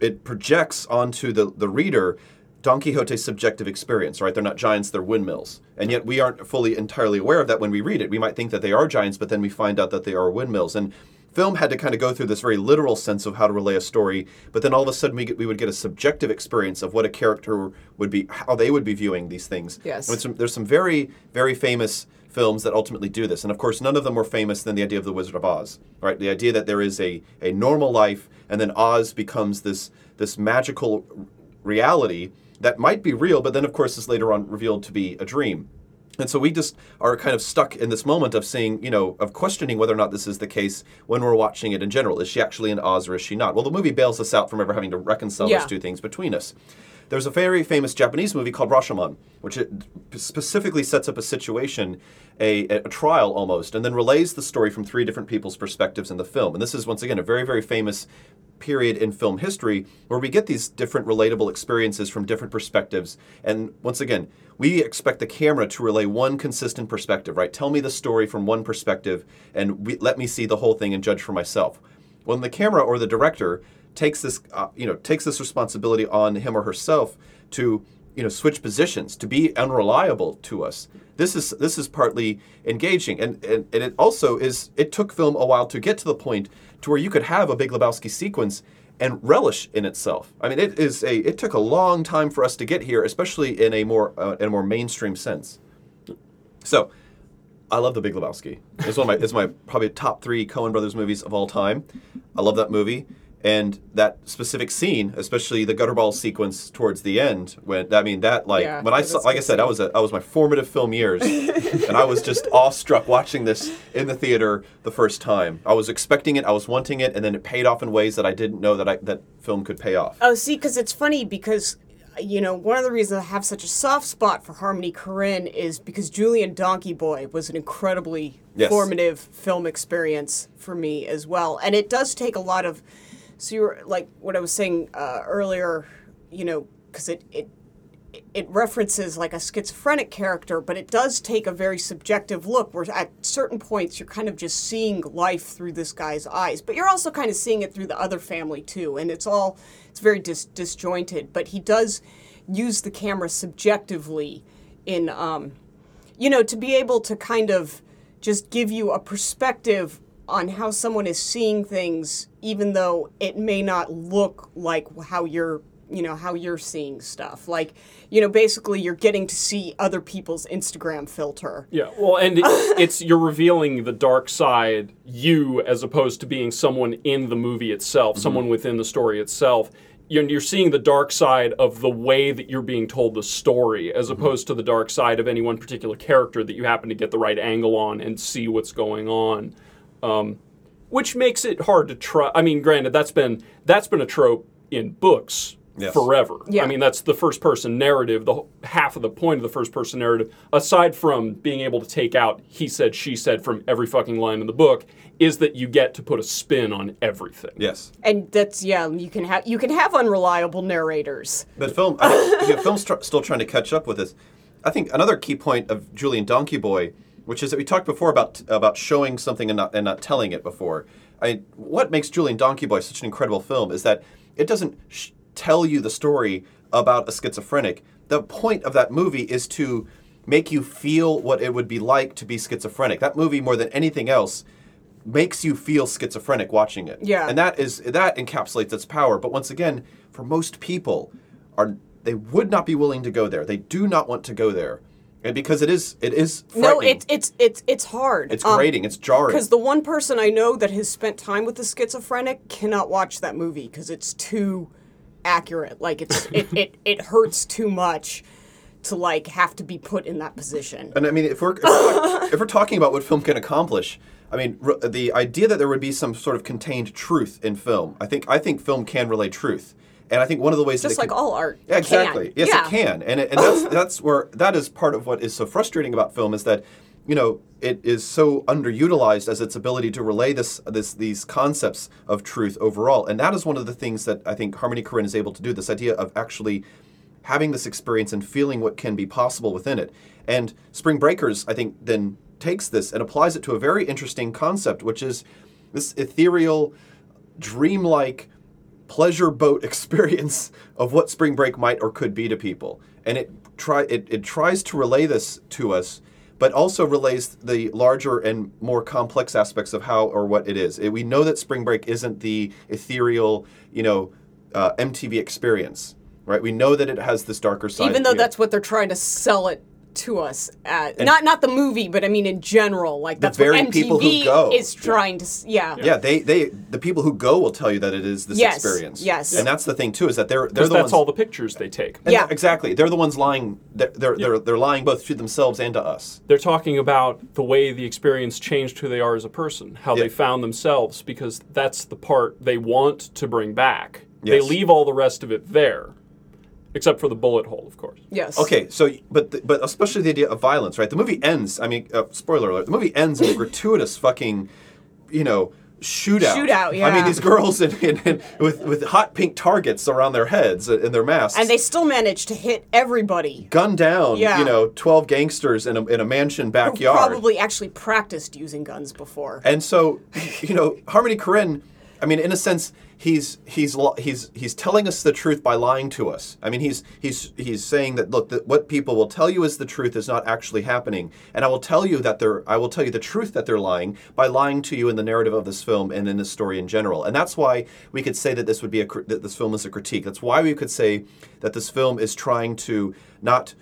it projects onto the the reader Don Quixote's subjective experience. Right? They're not giants; they're windmills, and yet we aren't fully entirely aware of that when we read it. We might think that they are giants, but then we find out that they are windmills, and film had to kind of go through this very literal sense of how to relay a story, but then all of a sudden we, get, we would get a subjective experience of what a character would be, how they would be viewing these things. Yes. And some, there's some very, very famous films that ultimately do this. And of course, none of them more famous than the idea of The Wizard of Oz, right? The idea that there is a, a normal life and then Oz becomes this, this magical reality that might be real, but then of course is later on revealed to be a dream. And so we just are kind of stuck in this moment of seeing, you know, of questioning whether or not this is the case when we're watching it in general. Is she actually in Oz or is she not? Well, the movie bails us out from ever having to reconcile Yeah. those two things between us. There's a very famous Japanese movie called Rashomon, which it specifically sets up a situation, a, a trial almost, and then relays the story from three different people's perspectives in the film. And this is, once again, a very, very famous period in film history where we get these different relatable experiences from different perspectives. And once again, we expect the camera to relay one consistent perspective, right? Tell me the story from one perspective and we, let me see the whole thing and judge for myself. When the camera or the director takes this, uh, you know, takes this responsibility on him or herself to, you know, switch positions, to be unreliable to us. This is this is partly engaging, and, and and it also is. It took film a while to get to the point to where you could have a Big Lebowski sequence and relish in itself. I mean, it is a. It took a long time for us to get here, especially in a more uh, in a more mainstream sense. So, I love The Big Lebowski. It's one of my it's my probably top three Coen Brothers movies of all time. I love that movie. And that specific scene, especially the gutterball sequence towards the end, when I mean that like Yeah, when I saw like I said, that was a, that was my formative film years, and I was just awestruck watching this in the theater the first time. I was expecting it, I was wanting it, and then it paid off in ways that I didn't know that I, that film could pay off. Oh, see, because it's funny because, you know, one of the reasons I have such a soft spot for Harmony Korine is because Julien Donkey Boy was an incredibly Yes. formative film experience for me as well. And it does take a lot of, so you're like what I was saying uh, earlier, you know, because it, it it references like a schizophrenic character, but it does take a very subjective look where at certain points you're kind of just seeing life through this guy's eyes, but you're also kind of seeing it through the other family too, and it's all it's very dis- disjointed. But he does use the camera subjectively in um, you know to be able to kind of just give you a perspective on how someone is seeing things even though it may not look like how you're you know how you're seeing stuff like you know basically you're getting to see other people's instagram filter Yeah, well, and it, it's you're revealing the dark side, you, as opposed to being someone in the movie itself, someone within the story itself. You're, you're seeing the dark side of the way that you're being told the story, as opposed to the dark side of any one particular character that you happen to get the right angle on and see what's going on. Um, which makes it hard to try. I mean, granted, that's been that's been a trope in books Yes. forever. Yeah. I mean, that's the first person narrative. The half of the point of the first person narrative, aside from being able to take out he said, she said from every fucking line in the book, is that you get to put a spin on everything. Yes. and that's yeah you can have you can have unreliable narrators But film, I think, you know, film's tr- still trying to catch up with this. I think another key point of Julien Donkey Boy, which is that we talked before about about showing something and not and not telling it before. I mean, what makes Julien Donkey Boy such an incredible film is that it doesn't sh- tell you the story about a schizophrenic. The point of that movie is to make you feel what it would be like to be schizophrenic. That movie, more than anything else, makes you feel schizophrenic watching it. Yeah. And that is that encapsulates its power. But once again, for most people, are they would not be willing to go there. They do not want to go there, and because it is it is no it's it's it's it's hard it's um, grating. it's jarring. because the one person i know that has spent time with a schizophrenic cannot watch that movie because it's too accurate like it's it, it it hurts too much to like have to be put in that position And I mean, if we're if we're, if we're talking about what film can accomplish, I mean, r- the idea that there would be some sort of contained truth in film, I think I think film can relay truth, and I think one of the ways just like can, all art Yeah, exactly. can. Yes, yeah. it can, and it, and that's that's where that is part of what is so frustrating about film is that you know it is so underutilized as its ability to relay this this these concepts of truth overall, and that is one of the things that I think Harmony Korine is able to do. This idea of actually having this experience and feeling what can be possible within it. And Spring Breakers, I think, then takes this and applies it to a very interesting concept, which is this ethereal, dreamlike pleasure boat experience of what spring break might or could be to people. And it try it, it tries to relay this to us, but also relays the larger and more complex aspects of how or what it is. Eh, We know that spring break isn't the ethereal, you know, uh, MTV experience, right? We know that it has this darker side. even though you know. that's what they're trying to sell it to us at not not the movie but i mean in general like that's very what mtv people who go. is trying to s- yeah Yeah, they, they the people who go will tell you that it is this Yes, experience. yes. and that's the thing too is that they're they're the that's ones. all the pictures they take. and Yeah. exactly. They're the ones lying. They're they're, they're they're lying both to themselves and to us. They're talking about the way the experience changed who they are as a person, how Yeah. they found themselves, because that's the part they want to bring back. Yes. They leave all the rest of it there, except for the bullet hole, of course. yes Okay, so but the, but especially the idea of violence, right? The movie ends. I mean, uh, spoiler alert. The movie ends in a gratuitous fucking, you know. Shootout. Shootout, Yeah. I mean, these girls in, in, in, with with hot pink targets around their heads and their masks. and they still manage to hit everybody gun down, Yeah. you know, twelve gangsters in a in a mansion who backyard. probably actually practiced using guns before And so, you know, Harmony Korine, I mean, in a sense, he's he's he's he's telling us the truth by lying to us. I mean, he's he's he's saying that look, that what people will tell you is the truth is not actually happening, and I will tell you that they're I will tell you the truth that they're lying by lying to you in the narrative of this film and in this story in general. And that's why we could say that this would be a that this film is a critique. That's why we could say that this film is trying to not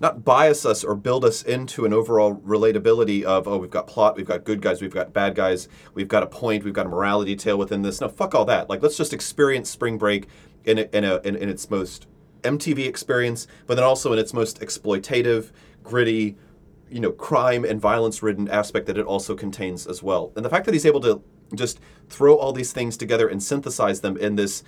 not bias us or build us into an overall relatability of oh we've got plot we've got good guys we've got bad guys we've got a point we've got a morality tale within this. No fuck all that. Like let's just experience spring break in a, in, a, in, in its most mtv experience but then also in its most exploitative gritty you know crime and violence ridden aspect that it also contains as well. And the fact that he's able to just throw all these things together and synthesize them in this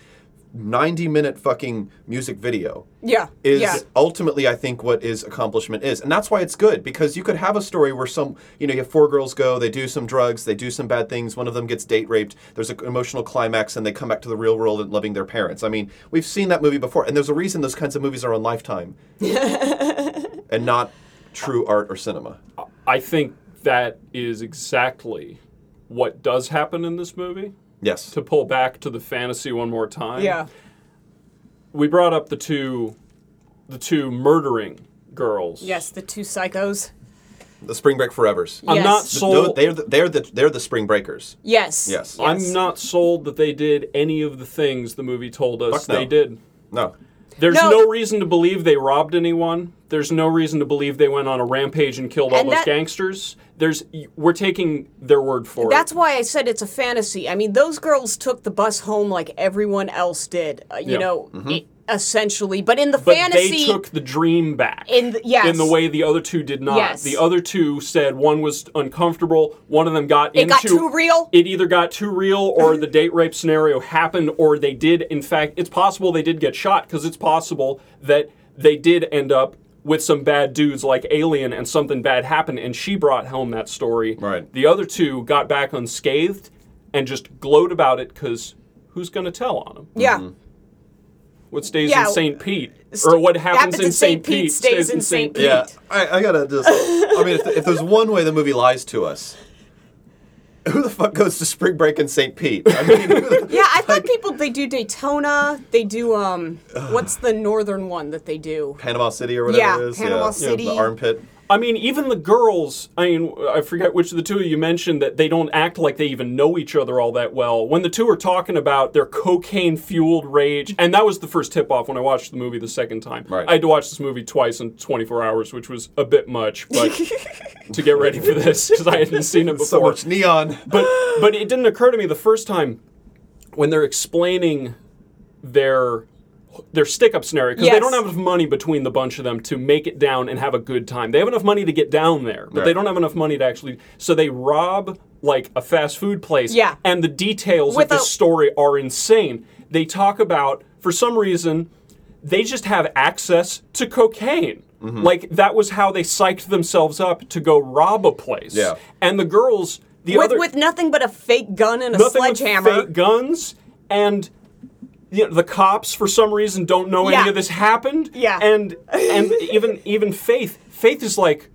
90 minute fucking music video Yeah. is yeah. ultimately I think what is accomplishment is. And that's why it's good because you could have a story where some, you know, you have four girls go, they do some drugs, they do some bad things, one of them gets date raped, there's an emotional climax and they come back to the real world and loving their parents. I mean, we've seen that movie before and there's a reason those kinds of movies are on Lifetime and not true art or cinema. I think that is exactly what does happen in this movie. Yes. To pull back to the fantasy one more time. Yeah. We brought up the two the two murdering girls. Yes, the two psychos. The Spring Break Forevers. I'm Yes. not Th- sold They're the, they're the they're the Spring Breakers. Yes. Yes. I'm not sold that they did any of the things the movie told us Fuck no. they did. No. There's No. no. reason to believe they robbed anyone. There's no reason to believe they went on a rampage and killed all And those that- gangsters. There's we're taking their word for That's it. That's why I said it's a fantasy. I mean, those girls took the bus home like everyone else did. Uh, you Yeah. know, i- essentially. But in the But fantasy, they took the dream back. In the- yes. In the way the other two did not. Yes. The other two said one was uncomfortable, one of them got It into got too real? It either got too real or the date rape scenario happened or they did in fact it's possible they did get shot because it's possible that they did end up with some bad dudes like Alien and something bad happened and she brought home that story. Right. The other two got back unscathed and just gloat about it cuz who's going to tell on them? yeah. Mm-hmm. What stays Yeah, in St. Pete or what happens, in St. Pete stays in St. Pete. Yeah, I, I gotta just. I mean, if, if there's one way the movie lies to us, who the fuck goes to spring break in St. Pete? I mean, who the- Yeah, I thought people they do Daytona. They do um, what's the northern one that they do? Panama City or whatever Yeah, it is. Panama yeah. City. The armpit. I mean, even the girls, I mean, I forget which of the two of you mentioned that they don't act like they even know each other all that well. When the two are talking about their cocaine fueled rage, and that was the first tip off when I watched the movie the second time. Right. I had to watch this movie twice in 24 hours, which was a bit much, but to get ready for this, because I hadn't seen it before. So much neon. But but it didn't occur to me the first time when they're explaining their their stick up scenario because they don't have enough money between the bunch of them to make it down and have a good time. They have enough money to get down there, but they don't have enough money to actually. So they rob like a fast food place. Yeah. And the details With of this a- story are insane. They talk about for some reason they just have access to cocaine. Mm-hmm. Like that was how they psyched themselves up to go rob a place. Yeah. And the girls, the With other with nothing but a fake gun and a nothing with sledgehammer. fake guns and you know, the cops for some reason don't know any of this happened. Yeah. And and even even Faith Faith is like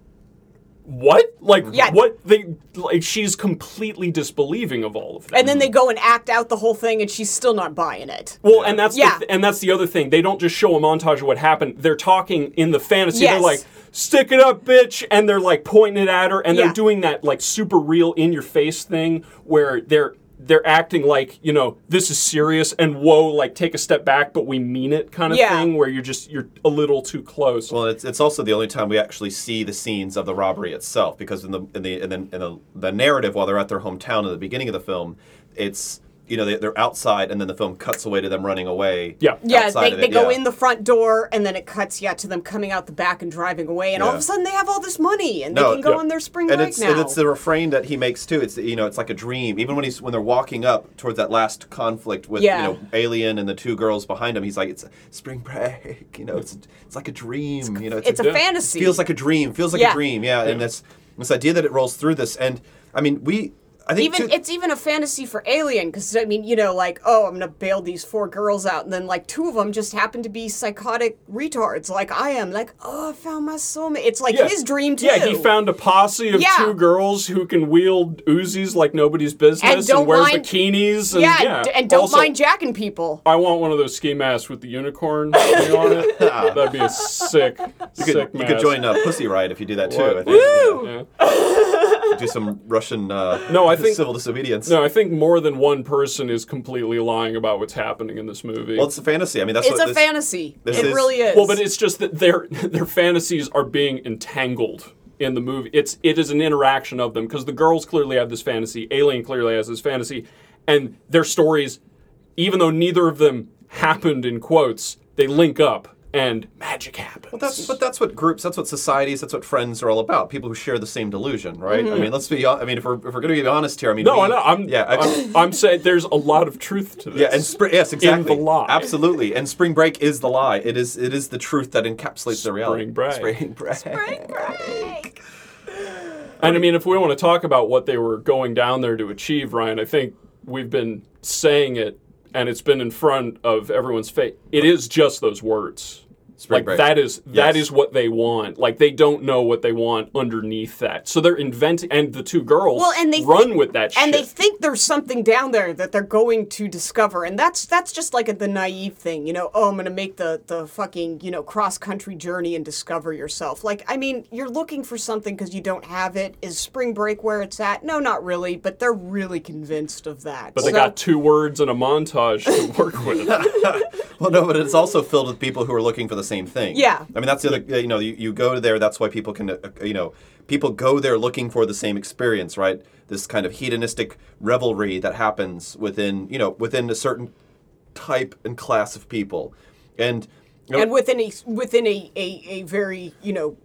what? Like Yeah. what they like she's completely disbelieving of all of that. and then they go and act out the whole thing, and she's still not buying it. Well, and that's Yeah. the, and that's the other thing. They don't just show a montage of what happened. They're talking in the fantasy. Yes. They're like, "Stick it up, bitch," and they're like pointing it at her, and Yeah. they're doing that like super real in your face thing where they're they're acting like you know this is serious and whoa like take a step back but we mean it kind of Yeah. thing where you're just you're a little too close. Well, it's, it's also the only time we actually see the scenes of the robbery itself, because in the in the in the, in the, the narrative while they're at their hometown in the beginning of the film, it's you know they, they're outside, and then the film cuts away to them running away. Yeah. Yeah, outside they, of they it, go yeah. in the front door, and then it cuts yeah to them coming out the back and driving away, and all of a sudden they have all this money and No, they can go yeah. on their spring and break it's now. and it's the refrain that he makes too. It's you know it's like a dream. Even when he's when they're walking up towards that last conflict with Yeah. you know Alien and the two girls behind him, he's like it's a spring break. You know it's it's like a dream. You know it's a Yeah. fantasy. feels like a dream. Feels like Yeah. a dream. Yeah, and this this idea that it rolls through this, and I mean we. I think even too- it's even a fantasy for Alien because I mean you know like oh I'm gonna bail these four girls out and then like two of them just happen to be psychotic retards like I am like oh I found my soulmate it's like Yeah. his dream too Yeah, he found a posse of Yeah. two girls who can wield Uzis like nobody's business And don't wears mind- bikinis and yeah, yeah, d- and don't Also- mind jacking people I want one of those ski masks with the unicorn on it. That'd be a sick, you sick could, you could join a Pussy Riot if you do that too. What? I think. Yeah. Do some Russian uh, No, I think- civil disobedience. No, I think more than one person is completely lying about what's happening in this movie. Well, it's a fantasy. I mean, that's it's what a this, fantasy this it is- really is Well, but it's just that their their fantasies are being entangled in the movie. It's it is an interaction of them because the girls clearly have this fantasy, Alien clearly has this fantasy, and their stories, even though neither of them happened in quotes, they link up and magic happens. But that's but that's what groups, that's what societies, that's what friends are all about. People who share the same delusion, right? Mm-hmm. I mean, let's be. I mean, if we're if we're going to be honest here, I mean, no, we- I know. I'm yeah, I- I'm, I'm saying there's a lot of truth to this. Yeah, and spring. Yes, exactly. In the lie. Absolutely. And spring break is the lie. It is. It is the truth that encapsulates the reality. Spring break. Spring break. Spring break. And I mean, if we want to talk about what they were going down there to achieve, Ryan, I think we've been saying it, and it's been in front of everyone's face. It is just those words. Spring like break. that is that Yes. is what they want. Like they don't know what they want underneath that. So they're inventing, and the two girls Well, and they run think- with that and shit. they think there's something down there that they're going to discover, and that's that's just like a, the naive thing, you know. Oh, I'm gonna make the the fucking you know cross country journey and discover yourself. Like, I mean, you're looking for something because you don't have it. Is spring break where it's at? No, not really. But they're really convinced of that. but they got two words and a montage to work with. Well, no, but it's also filled with people who are looking for the same thing. Yeah. I mean, that's the other. You know, you, you go there. That's why people can. Uh, you know, people go there looking for the same experience, right? This kind of hedonistic revelry that happens within you know within a certain type and class of people, and. you know, and within a within a, a, a very you know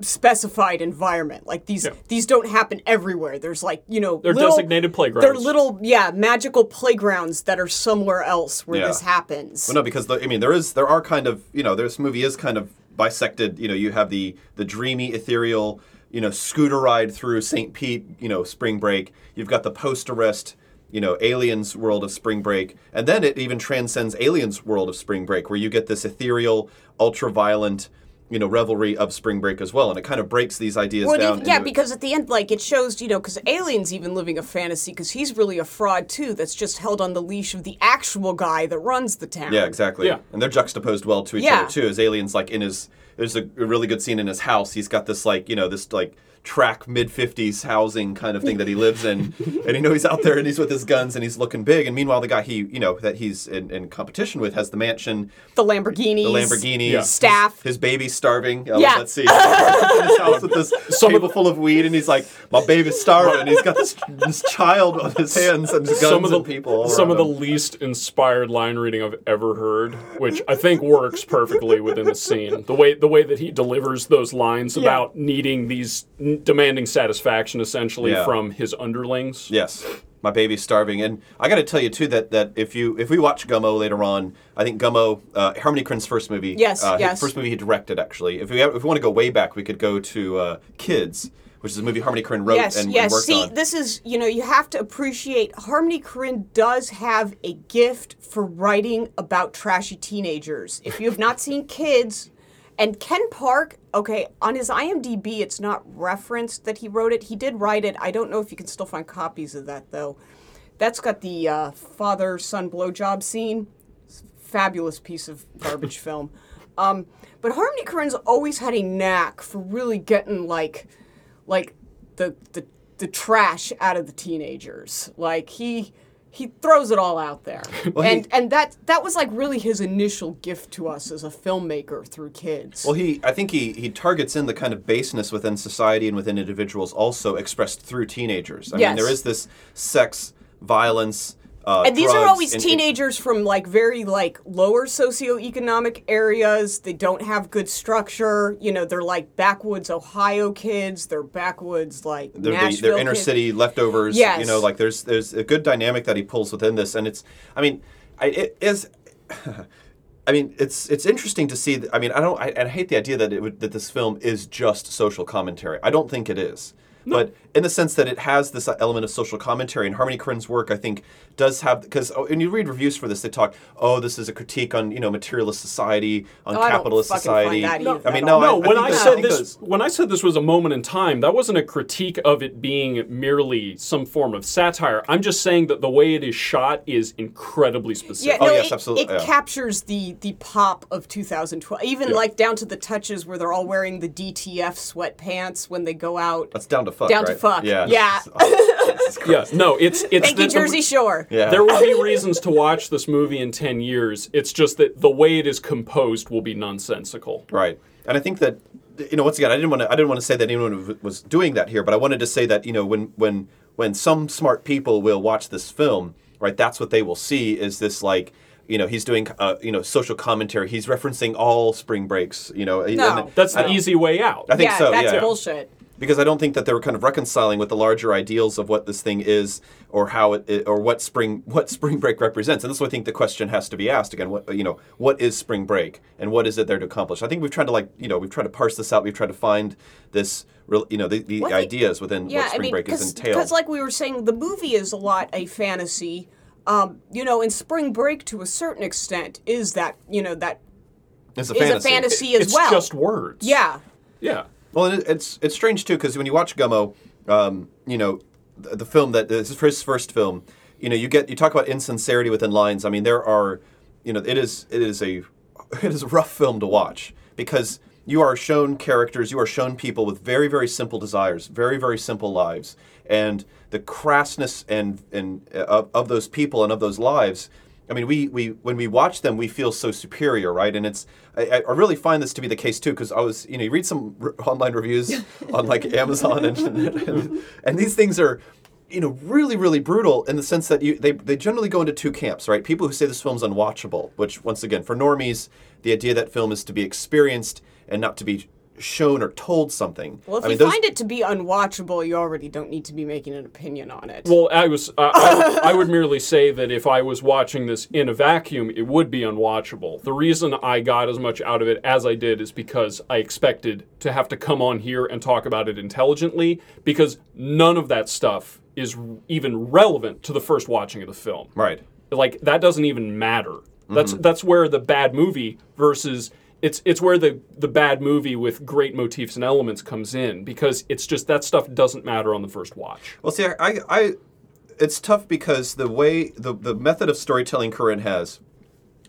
specified environment like these Yeah. these don't happen everywhere there's like you know They're little- designated playgrounds. they're little yeah magical playgrounds that are somewhere else where Yeah. this happens Well, no, because the, I mean, there is there are kind of you know this movie is kind of bisected. You know, you have the the dreamy, ethereal, you know, scooter ride through St. Pete, you know, spring break. You've got the post arrest, you know, aliens world of spring break, and then it even transcends aliens world of spring break, where you get this ethereal, ultra violent. You know, revelry of spring break as well, and it kind of breaks these ideas Well, down. even- yeah, because at the end, like it shows, you know, because Alien's even living a fantasy because he's really a fraud too. That's just held on the leash of the actual guy that runs the town. Yeah, exactly. Yeah. And they're juxtaposed well to each Yeah. other too. As aliens like in his there's a, a really good scene in his house. He's got this like, you know, this like track mid fifties housing kind of thing that he lives in. and you know he's out there and he's with his guns and he's looking big. And meanwhile the guy he you know that he's in, in competition with has the mansion, The Lamborghinis. the Lamborghini, Yeah. Staff. His baby's starving. I Yeah. love that scene. He's his house with this Some of table full of weed, and he's like, "My baby's starving." And he's got this this child on his hands and guns some of the and people. all some of the least inspired line reading I've ever heard, which I think works perfectly within the scene. The way the way that he delivers those lines about needing these demanding satisfaction essentially Yeah. from his underlings. Yes, my baby's starving, and I got to tell you too that that if you if we watch Gummo later on, I think Gummo, uh, Harmony Korine's first movie, Yes, uh, his yes. first movie he directed actually. If we have, if we want to go way back, we could go to uh, Kids, which is a movie Harmony Korine wrote Yes, and, and yes. worked See, on. this is, you know, you have to appreciate Harmony Korine does have a gift for writing about trashy teenagers. If you have not seen Kids, and Ken Park, okay, on his IMDb, it's not referenced that he wrote it. He did write it. I don't know if you can still find copies of that, though. That's got the uh, father son blowjob scene. Fabulous piece of garbage film. Um, but Harmony Korine's always had a knack for really getting like, like the the the trash out of the teenagers. Like he he throws it all out there, and he- and that that was like really his initial gift to us as a filmmaker through kids. well, he I think he he targets in the kind of baseness within society and within individuals, also expressed through teenagers. I mean, there is this sex, violence. Uh, and these are always and- teenagers from like very like lower socioeconomic areas. They don't have good structure. You know, they're like backwoods Ohio kids. They're backwoods like they're, the, Nashville they're inner kids. city leftovers. Yes. You know, like there's there's a good dynamic that he pulls within this, and it's I mean, I, it is. I mean, it's it's interesting to see. That, I mean, I don't. I, I hate the idea that it would, that this film is just social commentary. I don't think it is. But in the sense that it has this element of social commentary, and Harmony Korine's work, I think, does have because oh, when you read reviews for this, they talk, oh, this is a critique on you know materialist society, on Oh, capitalist fucking society. find that either I mean, no. No, I, when I, I, said this, those- when I said this was a moment in time, that wasn't a critique of it being merely some form of satire. I'm just saying that the way it is shot is incredibly Yeah, specific. Oh, no, yes, it, absolutely, it yeah. captures the the pop of 2012, even Yeah. like down to the touches where they're all wearing the DTF sweatpants when they go out. That's down to fuck. Down to fuck, Yeah. yeah. Jesus yeah, no, it's it's Thank the- you, the- Jersey Shore. Yeah. There will be reasons to watch this movie in 10 years. It's just that the way it is composed will be nonsensical. Right. And I think that you know once again I didn't want to I didn't want to say that anyone was doing that here, but I wanted to say that you know when when when some smart people will watch this film, right? That's what they will see is this like you know, he's doing uh, you know social commentary. He's referencing all spring breaks. You know, No. and That's the I- easy way out. I think yeah, so. that's yeah, bullshit. Because I don't think that they were kind of reconciling with the larger ideals of what this thing is, or how it, it or what spring what spring break represents. And this is what I think the question has to be asked again. What you know, what is spring break, and what is it there to accomplish? I think we've tried to like you know we've tried to parse this out. We've tried to find this real you know the, the Well, ideas within Yeah, what spring I mean, break is entailed. because like we were saying, the movie is a lot a fantasy. Um, you know, and Spring Break to a certain extent is that you know that it's a is fantasy. a fantasy as it's well. just words. yeah, Yeah. Well, it, it's it's strange too because when you watch Gummo, um, you know, the, the film that this is his first film, you know, you get you talk about insincerity within lines. I mean, there are, you know, it is it is a it is a rough film to watch because you are shown characters, you are shown people with very very simple desires, very very simple lives, and the crassness and and uh, of, of those people and of those lives. I mean, we, we when we watch them, we feel so superior, right? And it's I, I really find this to be the case too, because I was you know you read some r- online reviews on like Amazon and, and and these things are you know really really brutal in the sense that you they they generally go into two camps, right? People who say this film's unwatchable, which once again for normies, the idea that film is to be experienced and not to be shown or told something. Well, if I mean, you those- find it to be unwatchable, you already don't need to be making an opinion on it. Well, I was. Uh, I, I would merely say that if I was watching this in a vacuum, it would be unwatchable. The reason I got as much out of it as I did is because I expected to have to come on here and talk about it intelligently, because none of that stuff is r- even relevant to the first watching of the film. right. Like that doesn't even matter. That's Mm-hmm. that's where the bad movie versus it's it's where the the bad movie with great motifs and elements comes in because it's just that stuff doesn't matter on the first watch. Well, see, I, I, I it's tough because the way the the method of storytelling Korine has.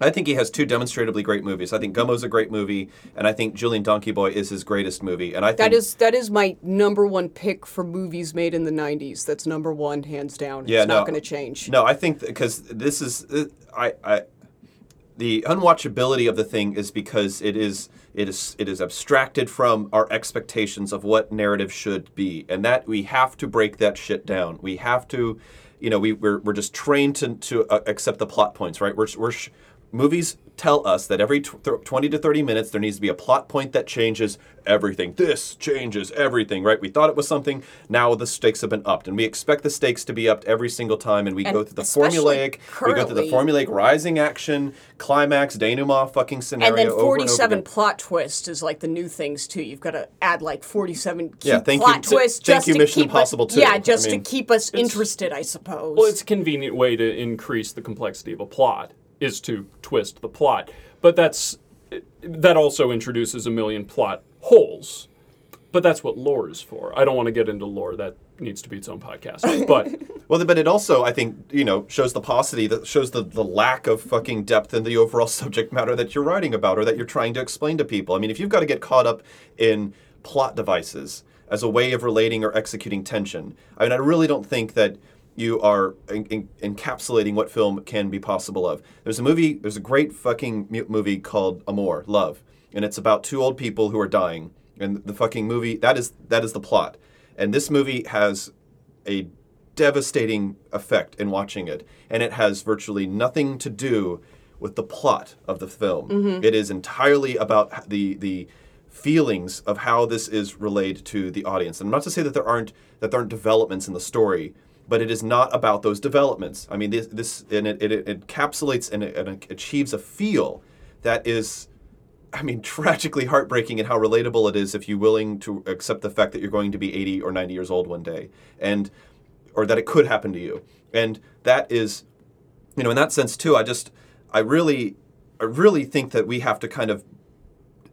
I think he has two demonstratively great movies. I think Gummo's a great movie, and I think Julien Donkey Boy is his greatest movie. And I think that is that is my number one pick for movies made in the '90s. That's number one, hands down. Yeah, it's no. not going to change. No, I think because this is uh, I, I the unwatchability of the thing is because it is it is it is abstracted from our expectations of what narrative should be, and that we have to break that shit down. We have to, you know, we we're, we're just trained to to uh, accept the plot points, right? We're we're movies tell us that every tw- 20 to 30 minutes there needs to be a plot point that changes everything this changes everything right we thought it was something now the stakes have been upped and we expect the stakes to be upped every single time and we And go through the especially formulaic we go through the formulaic rising action climax denouement fucking scenario and then over and over 47 plot twist is like the new things too. You've got to add like 47 key Yeah, thank you- plot th- twists thank just you, to Mission Impossible us, 2. Yeah, I just mean, to keep us interested, I suppose. Well, it's a convenient way to increase the complexity of a plot is to twist the plot, but that's that also introduces a million plot holes. But that's what lore is for. I don't want to get into lore. That needs to be its own podcast. But Well, but it also, I think, you know, shows the paucity, that shows the, the lack of fucking depth in the overall subject matter that you're writing about or that you're trying to explain to people. I mean, if you've got to get caught up in plot devices as a way of relating or executing tension, I mean, I really don't think that you are en- en- encapsulating what film can be possible of. There's a movie, there's a great fucking mu- movie called Amour, Love, and it's about two old people who are dying. And the fucking movie, that is that is the plot. And this movie has a devastating effect in watching it, and it has virtually nothing to do with the plot of the film. Mm-hmm. It is entirely about the the feelings of how this is relayed to the audience. And not to say that there aren't that there aren't developments in the story, but it is not about those developments. I mean, this this and it, it, it encapsulates and it, and it achieves a feel that is I mean, tragically heartbreaking and how relatable it is if you're willing to accept the fact that you're going to be 80 or 90 years old one day, and or that it could happen to you. And that is, you know, in that sense too. I just, I really, I really think that we have to kind of,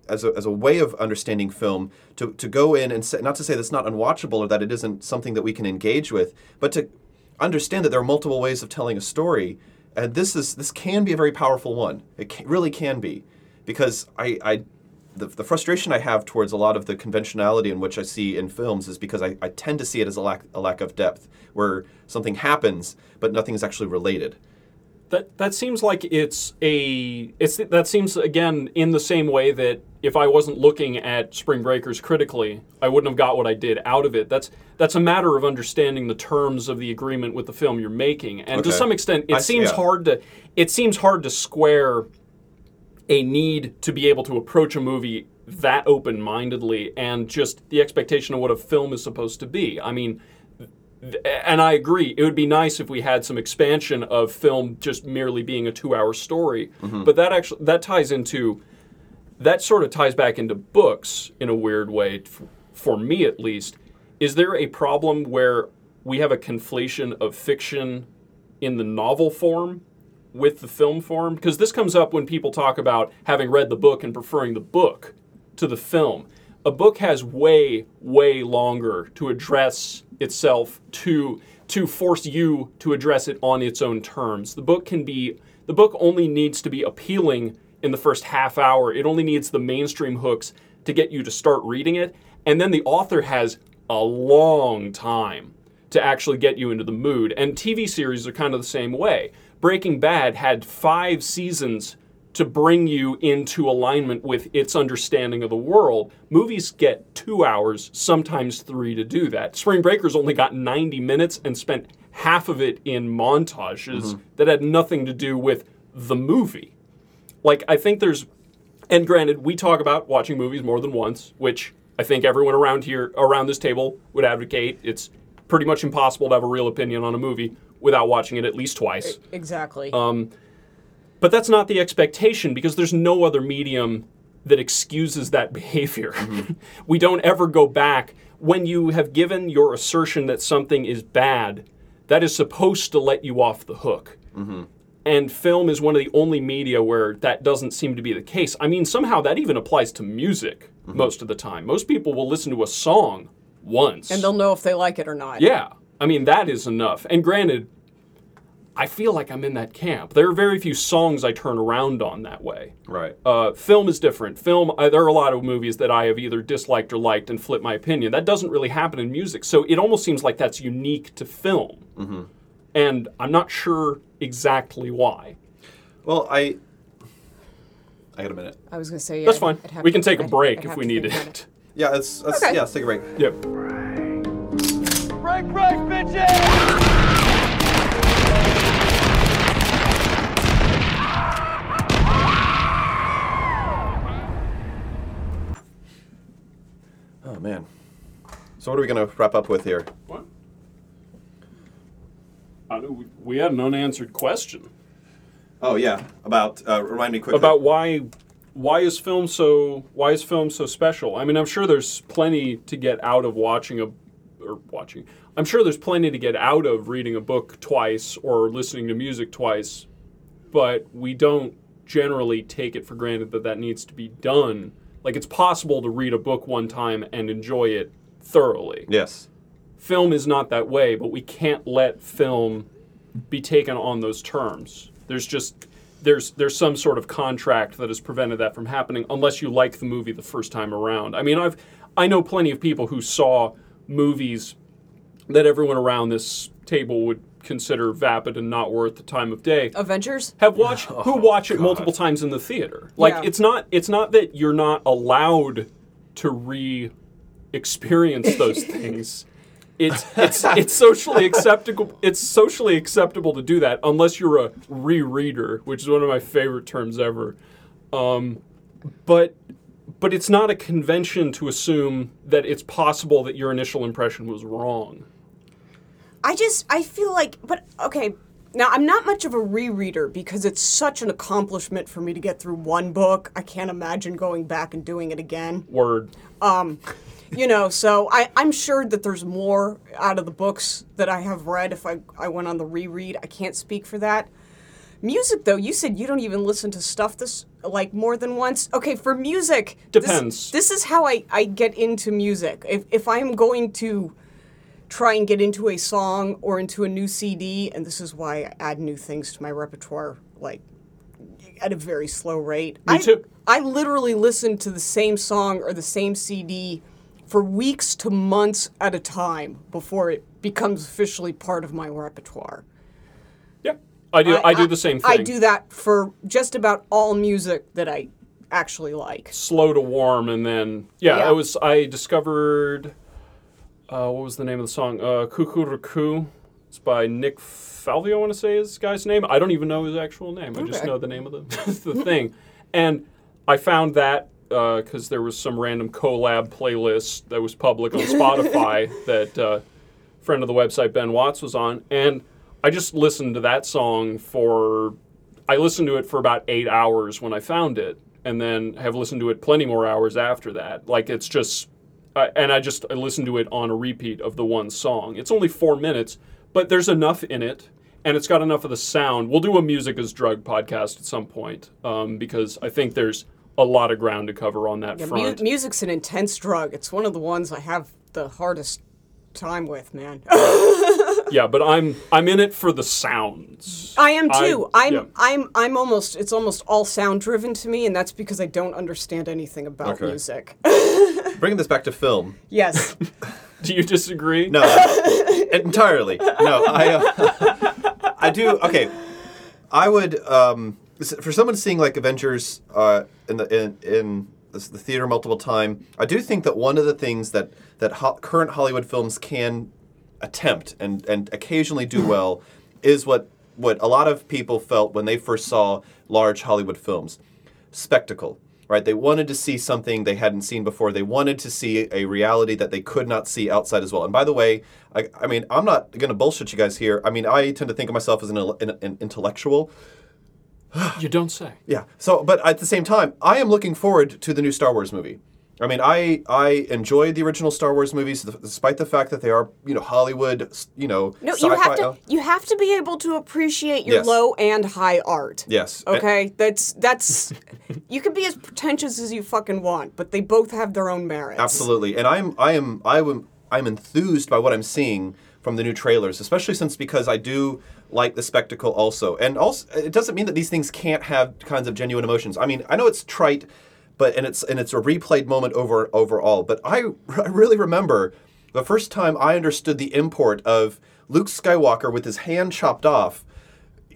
as a, as a way of understanding film, to, to go in and say, not to say that's not unwatchable or that it isn't something that we can engage with, but to understand that there are multiple ways of telling a story, and this is this can be a very powerful one. It ca really can be because I, I the, the frustration I have towards a lot of the conventionality in which I see in films is because I, I tend to see it as a lack, a lack of depth, where something happens but nothing is actually related. that that seems like it's a it's that seems again in the same way that if I wasn't looking at Spring Breakers critically, I wouldn't have got what I did out of it. That's that's a matter of understanding the terms of the agreement with the film you're making, and to some extent, it I seems yeah. hard to it seems hard to square a need to be able to approach a movie that open-mindedly and just the expectation of what a film is supposed to be. I mean, and I agree, it would be nice if we had some expansion of film just merely being a 2-hour story, mm-hmm. but that actually that ties into that sort of ties back into books in a weird way for me at least. Is there a problem where we have a conflation of fiction in the novel form with the film form? Because this comes up when people talk about having read the book and preferring the book to the film. A book has way, way longer to address itself to to force you to address it on its own terms. The book can be the book only needs to be appealing in the first half hour. It only needs the mainstream hooks to get you to start reading it, and then the author has a long time to actually get you into the mood. And TV series are kind of the same way. Breaking Bad had five seasons to bring you into alignment with its understanding of the world. Movies get two hours, sometimes three to do that. Spring Breakers only got 90 minutes and spent half of it in montages mm-hmm. that had nothing to do with the movie. Like, I think there's and granted, we talk about watching movies more than once, which I think everyone around here, around this table, would advocate. It's pretty much impossible to have a real opinion on a movie without watching it at least twice. Exactly. Um, but that's not the expectation because there's no other medium that excuses that behavior. Mm-hmm. we don't ever go back. When you have given your assertion that something is bad, that is supposed to let you off the hook. Mm-hmm. And film is one of the only media where that doesn't seem to be the case. I mean, somehow that even applies to music most of the time. Most people will listen to a song once. and they'll know if they like it or not. Yeah, I mean that is enough. And granted, I feel like I'm in that camp. There are very few songs I turn around on that way. Right. Uh, film is different. Film, I, there are a lot of movies that I have either disliked or liked and flip my opinion. That doesn't really happen in music, so it almost seems like that's unique to film. Mm-hmm. And I'm not sure exactly why. Well, I. I got a minute. I was gonna say yeah, That's fine. I'd have We to- can take a I'd- break I'd if have we to needed think about it. Yeah, let's, let's Okay. yeah, let's take a break. Yep. Break, break, bitches! Oh man. So what are we gonna wrap up with here? What? We, we had an unanswered question. Oh yeah, about uh, remind me quickly about why why is film so why is film so special? I mean, I'm sure there's plenty to get out of watching a or watching. I'm sure there's plenty to get out of reading a book twice or listening to music twice, but we don't generally take it for granted that that needs to be done. Like it's possible to read a book one time and enjoy it thoroughly Yes. Film is not that way, but we can't let film be taken on those terms. There's just there's there's some sort of contract that has prevented that from happening unless you like the movie the first time around. I mean, I've I know plenty of people who saw movies that everyone around this table would consider vapid and not worth the time of day Avengers. have watched oh, who watch it multiple times in the theater. Like Yeah. it's not it's not that you're not allowed to re experience those things. It's it's it's socially acceptable it's socially acceptable to do that unless you're a rereader, which is one of my favorite terms ever. Um, but but it's not a convention to assume that it's possible that your initial impression was wrong. I just I feel like, but okay. Now I'm not much of a rereader because it's such an accomplishment for me to get through one book. I can't imagine going back and doing it again. Word. You know, so I, I'm sure that there's more out of the books that I have read if I, I went on the reread. I can't speak for that. Music, though, you said you don't even listen to stuff this like more than once. Okay, for music, this- Depends. This, is how I, I get into music. If if I'm going to try and get into a song or into a new CD, and this is why I add new things to my repertoire, like at a very slow rate. Me I, too. I literally listen to the same song or the same CD for weeks to months at a time before it becomes officially part of my repertoire. Yeah. I do I, do the same thing. I do that for just about all music that I actually like. slow to warm, and then yeah, Yeah. I was I discovered uh, what was the name of the song? Uh, Kukuruku. It's by Nick Falvey. I want to say his guy's name. I don't even know his actual name. I just know the name of the the thing, and I found that because there was some random collab playlist that was public on Spotify that uh, friend of the website Ben Watts was on, and I just listened to that song for I listened to it for about eight hours when I found it, and then have listened to it plenty more hours after that. Like it's just, uh, and I just I listened to it on a repeat of the one song. It's only four minutes, but there's enough in it, and it's got enough of the sound. We'll do a music as drug podcast at some point um, because I think there's a lot of ground to cover on that Yeah, mu- music's an intense drug. It's one of the ones I have the hardest time with, man. yeah, but I'm I'm in it for the sounds. I am too. I, am yeah. I'm I'm almost it's almost all sound driven to me and that's because I don't understand anything about Okay. music. Bringing this back to film. yes. Do you disagree? No, entirely. No, I. Uh, I do. Okay, I would. Um, s- for someone seeing like Avengers uh, in the in in the the theater multiple time, I do think that one of the things that that ho- current Hollywood films can attempt and and occasionally do well is what what a lot of people felt when they first saw large Hollywood films spectacle, right? They wanted to see something they hadn't seen before. They wanted to see a reality that they could not see outside as well. And by the way, I, I mean, I'm not going to bullshit you guys here. I mean, I tend to think of myself as an, an, an intellectual. You don't say. Yeah. So, but at the same time, I am looking forward to the new Star Wars movie. I mean, I I enjoyed the original Star Wars movies, despite the fact that they are, you know, Hollywood, you know, No, you sci-fi. have to you have to be able to appreciate your Yes. low and high art. Yes. Okay? That's that's you can be as pretentious as you fucking want, but they both have their own merits. Absolutely, and I'm I am I am I'm enthused by what I'm seeing from the new trailers, especially since because I do like the spectacle also, and also it doesn't mean that these things can't have kinds of genuine emotions. I mean, I know it's trite, but and it's and it's a replayed moment over overall, but I, I really remember the first time I understood the import of Luke Skywalker with his hand chopped off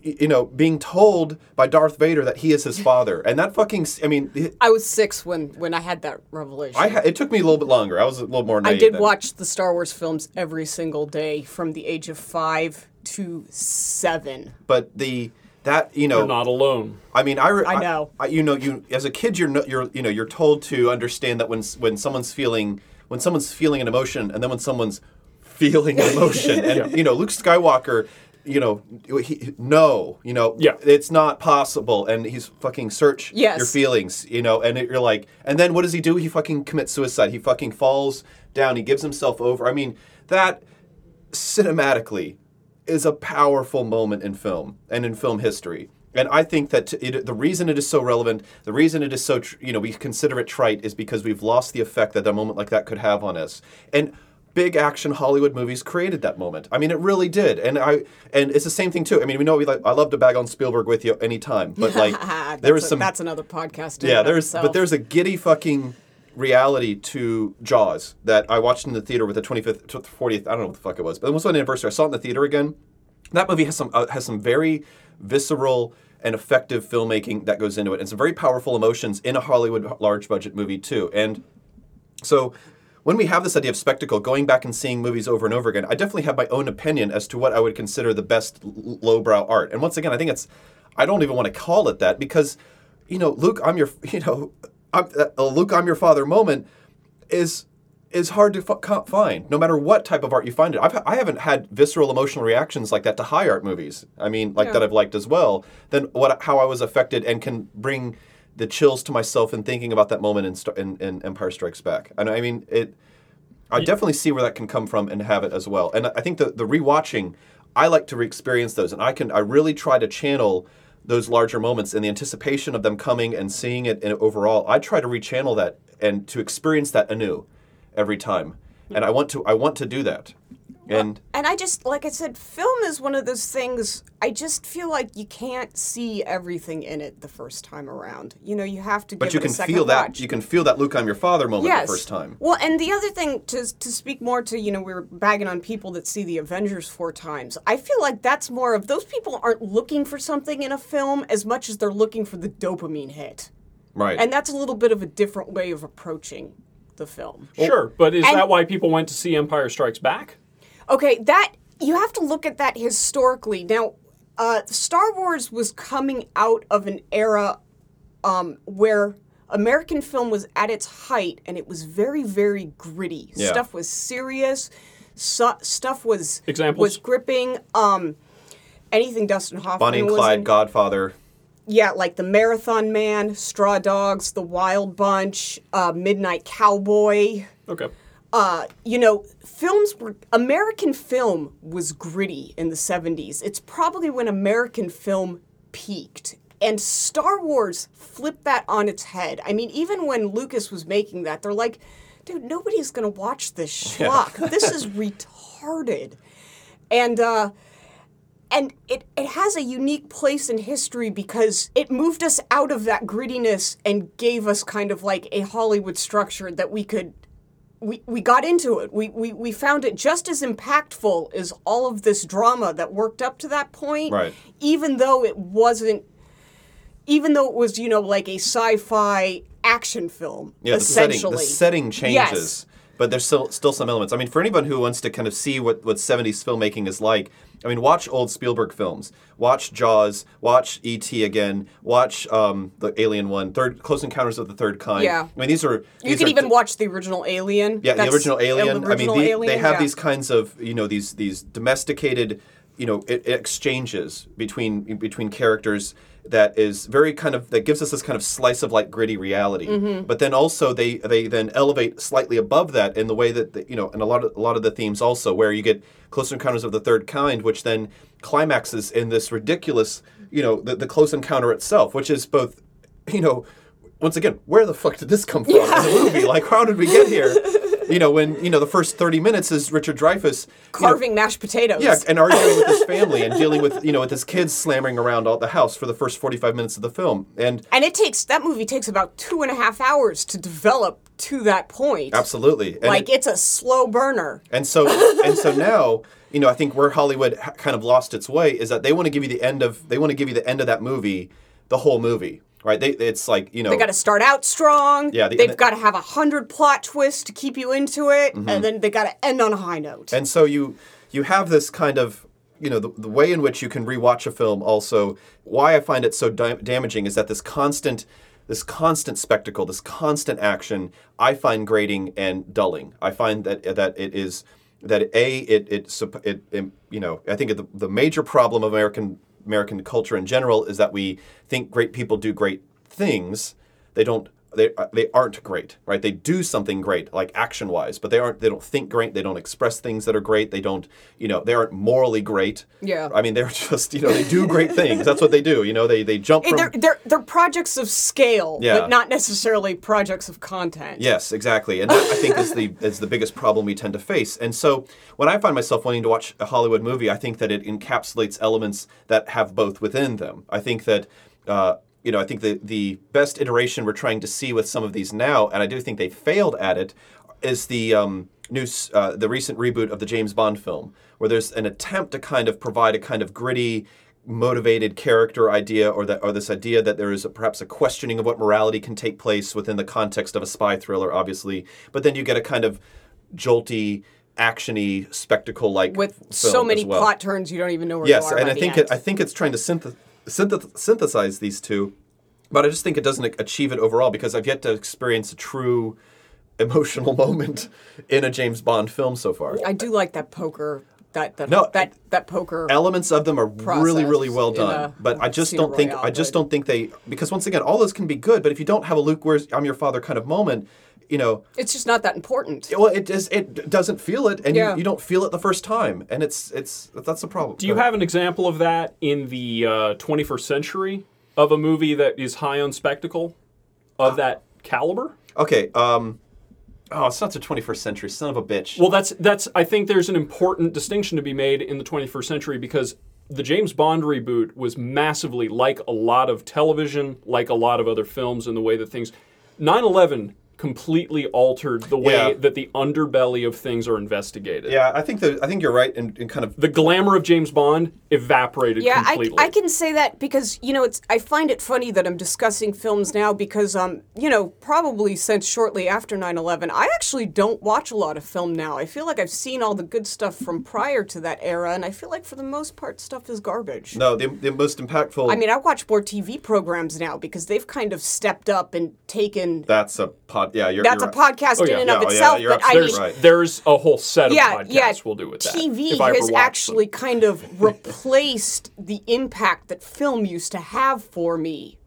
you know, being told by Darth Vader that he is his father, and that fucking, I mean, it- I was six when when I had that revelation. I ha- it took me a little bit longer. I was a little more. I did then. watch the Star Wars films every single day from the age of five to seven. but the that you know You're not alone. I mean I, re- I know. I, you know you as a kid you're no, you're you know you're told to understand that when when someone's feeling when someone's feeling an emotion and then when someone's feeling an emotion and you know Luke Skywalker you know he, no you know Yeah. it's not possible and he's fucking search Yes. your feelings you know and it, you're like and then what does he do he fucking commits suicide he fucking falls down he gives himself over I mean that cinematically is a powerful moment in film and in film history. And I think that it, the reason it is so relevant, the reason it is so, tr- you know, we consider it trite is because we've lost the effect that a moment like that could have on us. And big action Hollywood movies created that moment. I mean, it really did. And I, and it's the same thing too. I mean, we know we like, I love to bag on Spielberg with you anytime, but like, there was some, that's another podcast. yeah, there's itself. but there's a giddy fucking reality to Jaws that I watched in the theater with the 25th, tw- 40th. I don't know what the fuck it was, but it was an anniversary. I saw it in the theater again. That movie has some uh, has some very visceral and effective filmmaking that goes into it, and some very powerful emotions in a Hollywood large budget movie too. And so when we have this idea of spectacle, going back and seeing movies over and over again, I definitely have my own opinion as to what I would consider the best l- lowbrow art. And once again, I think it's I don't even want to call it that because you know, Luke, I'm your you know, I'm, uh, Luke, I'm your father moment is is hard to f- find no matter what type of art you find it. I've, I haven't had visceral emotional reactions like that to high art movies. I mean, like that I've liked as well. Then what how I was affected and can bring the chills to myself in thinking about that moment in, in, in Empire Strikes Back. And I mean it. I definitely see where that can come from and have it as well. And I think the the rewatching, I like to re-experience those, and I can I really try to channel those larger moments and the anticipation of them coming and seeing it in overall. I try to rechannel that and to experience that anew every time, and I want to I want to do that. And And I just, like I said, film is one of those things. I just feel like you can't see everything in it the first time around. You know, you have to. but give you it can a second feel that watch. you can feel that Luke I'm your father moment yes. the first time. Well, and the other thing to to speak more to, you know, we were bagging on people that see the Avengers four times. I feel like that's more of those people aren't looking for something in a film as much as they're looking for the dopamine hit. Right. And that's a little bit of a different way of approaching the film. Sure, but is And- that why people went to see Empire Strikes Back? Okay, that you have to look at that historically. Now, uh, Star Wars was coming out of an era um, where American film was at its height, and it was very, very gritty. Yeah. Stuff was serious. Su- stuff was Examples? was gripping. Um, anything Dustin Hoffman Bonnie and was Clyde, in. Godfather. Yeah, like the Marathon Man, Straw Dogs, The Wild Bunch, uh, Midnight Cowboy Okay. Uh, you know, films were American film was gritty in the 70s. It's probably when American film peaked. And Star Wars flipped that on its head. I mean, even when Lucas was making that, they're like, dude, nobody's gonna watch this schlock. this is retarded. And uh and it, it has a unique place in history because it moved us out of that grittiness and gave us kind of like a Hollywood structure that we could we, we got into it. We, we we found it just as impactful as all of this drama that worked up to that point. Right. Even though it wasn't even though it was, you know, like a sci-fi action film. Yeah, the setting, essentially. the setting changes, Yes. But there's still still some elements. I mean, for anyone who wants to kind of see what what 70s filmmaking is like, I mean, watch old Spielberg films. Watch Jaws. Watch E.T. again. Watch um, the Alien one. Third Close Encounters of the Third Kind. Yeah. I mean, these are You these can are even di- watch the original Alien. Yeah, That's- the original Alien. uh, I mean, the, Alien, they have yeah. these kinds of you know these these domesticated you know i exchanges between between characters that is very kind of that gives us this kind of slice of like gritty reality. Mm-hmm. But then also they they then elevate slightly above that in the way that the, you know and a lot of a lot of the themes also where you get Close Encounters of the Third Kind, which then climaxes in this ridiculous you know the, the close encounter itself, which is both you know once again, where the fuck did this come from in the movie? Like, how did we get here? You know, when you know the first thirty minutes is Richard Dreyfuss carving mashed potatoes. yeah, and arguing with his family and dealing with you know with his kids slamming around all the house for the first forty five minutes of the film, and and it takes that movie takes about two and a half hours to develop to that point. absolutely, and Like it- it's a slow burner. And so and so now, you know, I think where Hollywood ha- kind of lost its way is that they want to give you the end of they want to give you the end of that movie, the whole movie, right? They it's like you know They got to start out strong. Yeah, the- they've got to have a hundred plot twists to keep you into it, and then they got to end on a high note. Mm-hmm. And so you you have this kind of you know the, the way in which you can rewatch a film. Also, why I find it so da- damaging is that this constant this constant spectacle, this constant action, I find grating and dulling. I find that that it is that a it it it, it you know I think the, the major problem of American American culture in general is that we think great people do great things. They don't they uh, they aren't great, right? They do something great, like action wise, but they aren't. They don't think great. They don't express things that are great. They don't, you know, they aren't morally great. Yeah. I mean, they're just, you know, they do great things. That's what they do. You know, they they jump from. they're, they're, they're projects of scale, Yeah. but not necessarily projects of content. Yes, exactly, and that I think is the is the biggest problem we tend to face. And so when I find myself wanting to watch a Hollywood movie, I think that it encapsulates elements that have both within them. I think that. Uh, you know, I think the the best iteration we're trying to see with some of these now, and I do think they failed at it, is the um, new uh, the recent reboot of the James Bond film, where there's an attempt to kind of provide a kind of gritty, motivated character idea, or that or this idea that there is a, perhaps a questioning of what morality can take place within the context of a spy thriller, obviously. But then you get a kind of jolty, actiony spectacle like With so many plot turns, you don't even know where Yes, you are. and I think it, I think it's trying to synth- synth- synthesize these two, but I just think it doesn't achieve it overall because I've yet to experience a true emotional moment in a James Bond film so far. I do like that poker. That that No, that that poker. Elements of them are really, really well done, a but I just don't think Royale, I just don't think they because once again all those can be good, but if you don't have a Luke, where's I'm your father kind of moment, you know, it's just not that important. well, it does it doesn't feel it, and Yeah. you, you don't feel it the first time, and it's it's that's the problem. Do you have an example of that in the uh, 21st century of a movie that is high on spectacle of that caliber? Okay, um, oh, it's not the 21st century, son of a bitch. Well, that's that's. I think there's an important distinction to be made in the 21st century because the James Bond reboot was massively like a lot of television, like a lot of other films, in the way that things. 9/11 completely altered the way Yeah. that the underbelly of things are investigated. Yeah, I think that I think you're right in, in kind of The glamour of James Bond evaporated Yeah, I, completely. I can say that because you know it's. I find it funny that I'm discussing films now because um you know probably since shortly after 9/11 I actually don't watch a lot of film now. I feel like I've seen all the good stuff from prior to that era, and I feel like for the most part stuff is garbage. no the, the most impactful. I mean, I watch more TV programs now because they've kind of stepped up and taken. that's a pod. Yeah, you're. That's a you're right. podcast Oh, in and Yeah, of oh, yeah, itself, you're but I absolutely mean, right. There's a whole set of yeah, podcasts yeah. we'll do with that. TV if I ever has actually them. kind of replaced the impact that film used to have for me,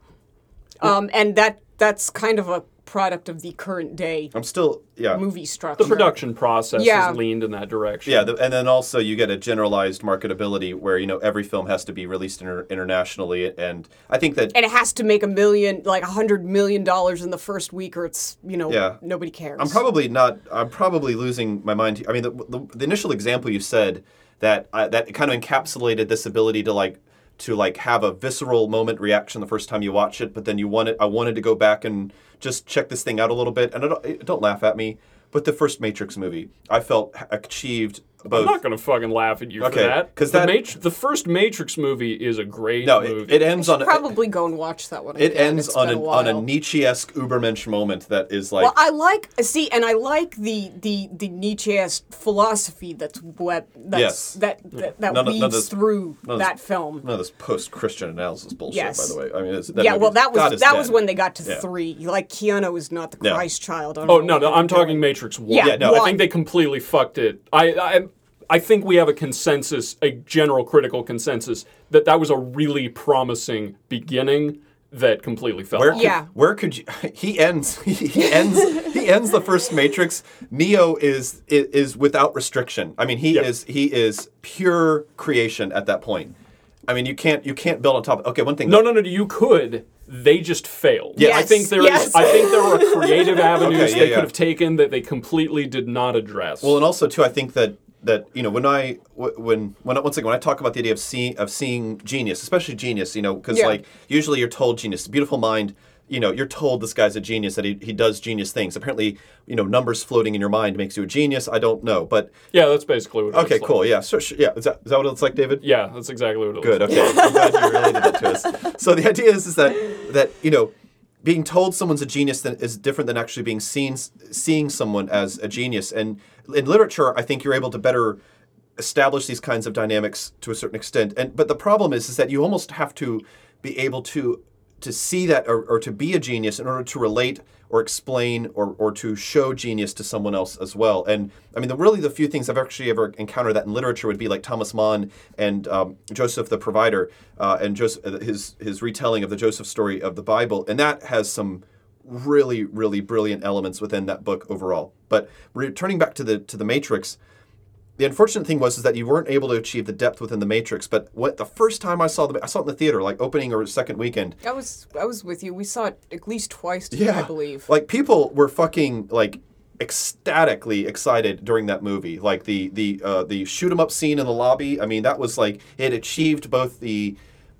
um, and that that's kind of a product of the current day I'm still yeah. movie structure. the production process Yeah. has leaned in that direction. Yeah, the, and then also you get a generalized marketability where you know every film has to be released inter- internationally, and I think that and it has to make a million, like a hundred million dollars in the first week, or it's you know Yeah. nobody cares. I'm probably not. I'm probably losing my mind. I mean, the, the, the initial example you said that uh, that kind of encapsulated this ability to like to like have a visceral moment reaction the first time you watch it, but then you wanted. I wanted to go back and just check this thing out a little bit. And don't, don't laugh at me, but the first Matrix movie, I felt achieved both. I'm not gonna fucking laugh at you Okay, for that. 'cause the, that- Matri- the first Matrix movie is a great no, movie. it, it ends on a, probably go and watch that one. it again. ends It's on been a, a on a. Nietzsche-esque Ubermensch moment that is like Well, I like see, and I like the the the Nietzscheist philosophy that's what that's Yes. that that, that None of- none weaves of this- through none that this- film. none of this post-Christian analysis bullshit. Yes. By the way, I mean, it's, yeah, well, that was is that was when they got to Yeah. three. Like Keanu is not the Yeah. Christ child. Oh no, no, I'm talking. Matrix One. Yeah, Yeah, no. I think they completely fucked it. I, I, I think we have a consensus, a general critical consensus, that that was a really promising beginning that completely fell. Where off. could, Yeah. where could you? He ends. He ends. he ends the first Matrix. Neo is is, is without restriction. I mean, he Yeah. is he is pure creation at that point. I mean, you can't you can't build on top. of Okay, one thing. No, no, no. You could. They just failed. Yes. I think there is. Yes. I think there were creative avenues Okay, yeah, they yeah. could have taken that they completely did not address. Well, and also too, I think that that you know when I when when once again when I talk about the idea of seeing of seeing genius, especially genius, you know, because Yeah. like usually you're told genius, beautiful mind. You know, you're told this guy's a genius that he, he does genius things. Apparently, you know, numbers floating in your mind makes you a genius. I don't know, but yeah, that's basically what. It okay, was like. cool. Yeah, sure, sure, yeah. Is that, is that what it looks like, David? Yeah, that's exactly what it looks like. Good. was. Okay. I'm glad you related that to us. So the idea is, is that that you know, being told someone's a genius is different than actually being seen seeing someone as a genius. And in literature, I think you're able to better establish these kinds of dynamics to a certain extent. And but the problem is, is that you almost have to be able to to see that or, or to be a genius in order to relate or explain or, or to show genius to someone else as well. And I mean, the really the few things I've actually ever encountered that in literature would be like Thomas Mann and um, Joseph the Provider uh, and uh, his his retelling of the Joseph story of the Bible, and that has some really really brilliant elements within that book overall. But returning back to the to the Matrix. The unfortunate thing was is that you weren't able to achieve the depth within the Matrix. But what the first time I saw the I saw it in the theater, like opening or second weekend, I was I was with you. We saw it at least twice, yeah, I believe. Like people were fucking like ecstatically excited during that movie. Like the the uh, the shoot 'em up scene in the lobby. I mean, that was like it achieved both the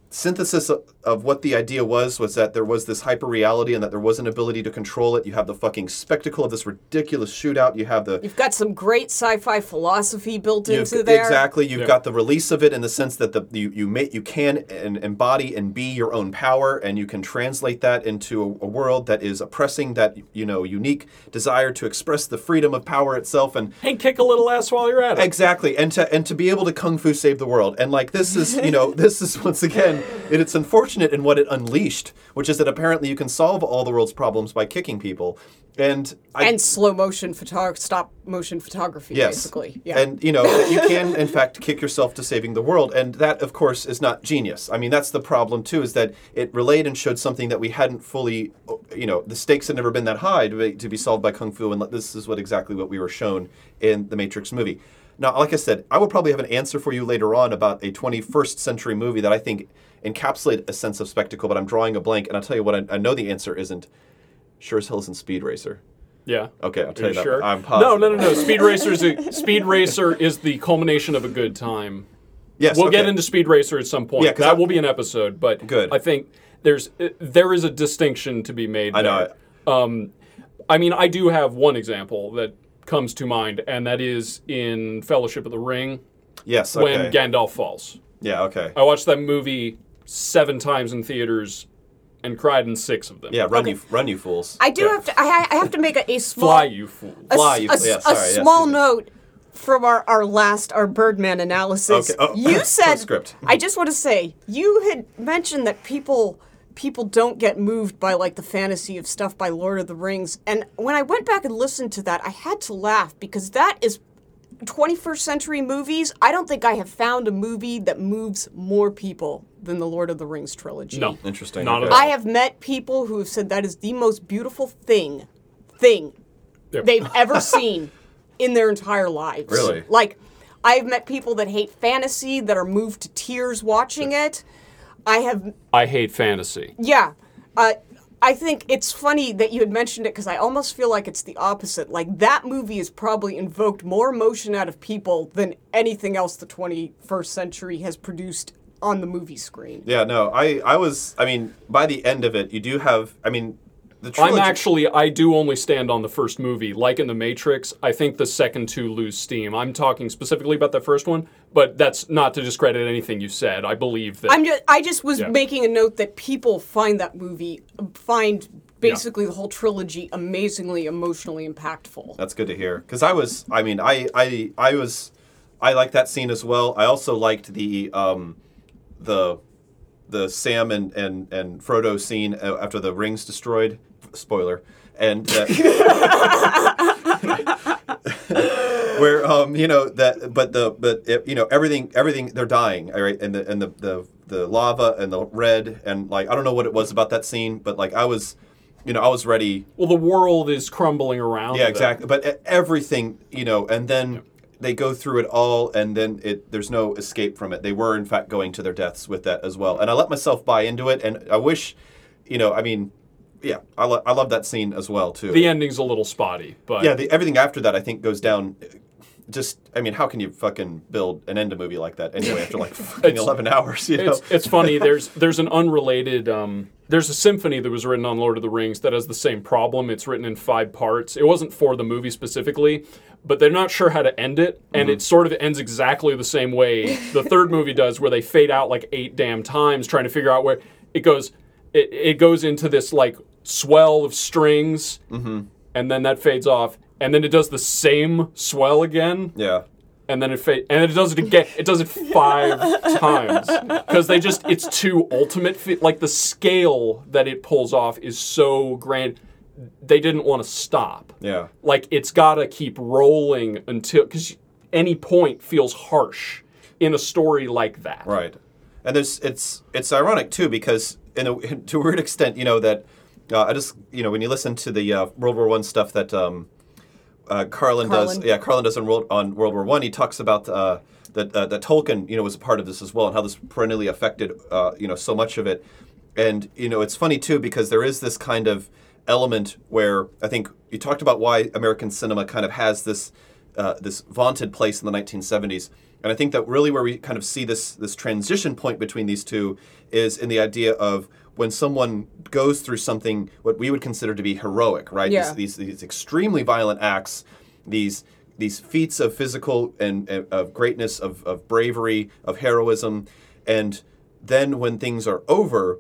synthesis of, of what the idea was was that there was this hyper reality and that there was an ability to control it. You have the fucking spectacle of this ridiculous shootout. You have the You've got some great sci-fi philosophy built You've- into there. Exactly. You've got the release of it in the sense that the you you make you can and embody and be your own power, and you can translate that into a, a world that is oppressing that you know unique desire to express the freedom of power itself, and And kick a little ass while you're at it. exactly, and to and to be able to kung fu save the world, and like this is you know this is once again it, it's unfortunate in what it unleashed, which is that apparently you can solve all the world's problems by kicking people, and I, and slow motion photog stop motion photography, Yes. basically. Yeah. And you know, you can in fact kick yourself to saving the world. And that of course is not genius. I mean, that's the problem too, is that it relayed and showed something that we hadn't fully you know, the stakes had never been that high to be, to be solved by Kung Fu, and this is what exactly what we were shown in the Matrix movie. Now, like I said, I will probably have an answer for you later on about a 21st century movie that I think encapsulate a sense of spectacle, but I'm drawing a blank, and I'll tell you what I, I know the answer isn't. Sure as hell isn't Speed Racer. Yeah. Okay, I'll tell Are you you that. sure? I'm no, positive. no, no, no. Speed Racer is a, Speed Racer is the culmination of a good time. Yes, We'll get into Speed Racer at some point. Yeah, that I- will be an episode. But Good. I think there's uh, there is a distinction to be made. I know there. Um, I mean, I do have one example that comes to mind, and that is in Fellowship of the Ring Yes. Okay. when Gandalf falls. yeah. Okay. I watched that movie seven times in theaters and cried in six of them. Yeah. Run you, run you fools. I do Yeah. have to. I, I have to make a, a small. Fly, you fool. a, Fly, you- a s- yeah, a sorry, yes, small you note from our, our last our Birdman analysis. Okay, oh, you said postscript. I just want to say you had mentioned that people people don't get moved by like the fantasy of stuff by Lord of the Rings, and when I went back and listened to that, I had to laugh because that is. 21st century movies, I don't think I have found a movie that moves more people than the Lord of the Rings trilogy. No. Interesting, Not okay. at all. I have met people who have said that is the most beautiful thing, thing Yep. they've ever seen in their entire lives. Really? Like, I've met people that hate fantasy that are moved to tears watching it. I have, I hate fantasy. yeah. Uh, I think it's funny that you had mentioned it because I almost feel like it's the opposite. Like, that movie has probably invoked more emotion out of people than anything else the 21st century has produced on the movie screen. Yeah. No. I. I was. I mean, by the end of it, you do have. I mean, the I'm actually, I do only stand on the first movie. Like in The Matrix, I think the second two lose steam. I'm talking specifically about the first one, but that's not to discredit anything you said. I believe that. I'm just, I just was Yeah. making a note that people find that movie, find basically the whole trilogy amazingly emotionally impactful. That's good to hear. Because I was, I mean, I, I, I was, I liked that scene as well. I also liked the, um, the, the Sam and and and Frodo scene uh, after the rings destroyed. Spoiler. And uh, where um you know that but the but it, you know everything everything they're dying right? and the and the, the the lava and the red and like I don't know what it was about that scene but like I was you know I was ready well, the world is crumbling around. yeah, exactly. But e- everything, you know, and then they go through it all, and then it there's no escape from it. They were in fact going to their deaths with that as well, and I let myself buy into it. And I wish, you know, I mean, yeah, I, lo- I love that scene as well too. The ending's a little spotty, but yeah, the, everything after that I think goes down. Just, I mean, how can you fucking build an end a movie like that anyway after like fucking eleven hours? You know, it's it's funny. There's there's an unrelated um, there's a symphony that was written on Lord of the Rings that has the same problem. It's written in five parts. It wasn't for the movie specifically, but they're not sure how to end it, and it sort of ends exactly the same way the third movie does, where they fade out like eight damn times trying to figure out where it goes. It it goes into this like swell of strings, and then that fades off, and then it does the same swell again, yeah. and then it fa- and then it does it again. It does it five times because they just it's too ultimate. Fi- like the scale that it pulls off is so grand. They didn't want to stop. Yeah. Like it's got to keep rolling until because any point feels harsh in a story like that. Right, and there's it's it's ironic too because in a to a weird extent, you know that uh, I just you know when you listen to the uh, World War One stuff that um, uh, Carlin, does, yeah, Carlin does on World on World War One. He talks about uh, that uh, that Tolkien you know was a part of this as well and how this perennially affected uh, you know so much of it. And you know it's funny too because there is this kind of element where I think you talked about why American cinema kind of has this uh, this vaunted place in the 1970s. And I think that really where we kind of see this this transition point between these two is in the idea of when someone goes through something what we would consider to be heroic, right? Yeah. These, these these extremely violent acts, these these feats of physical and, of greatness, of, of bravery, of heroism, and then when things are over,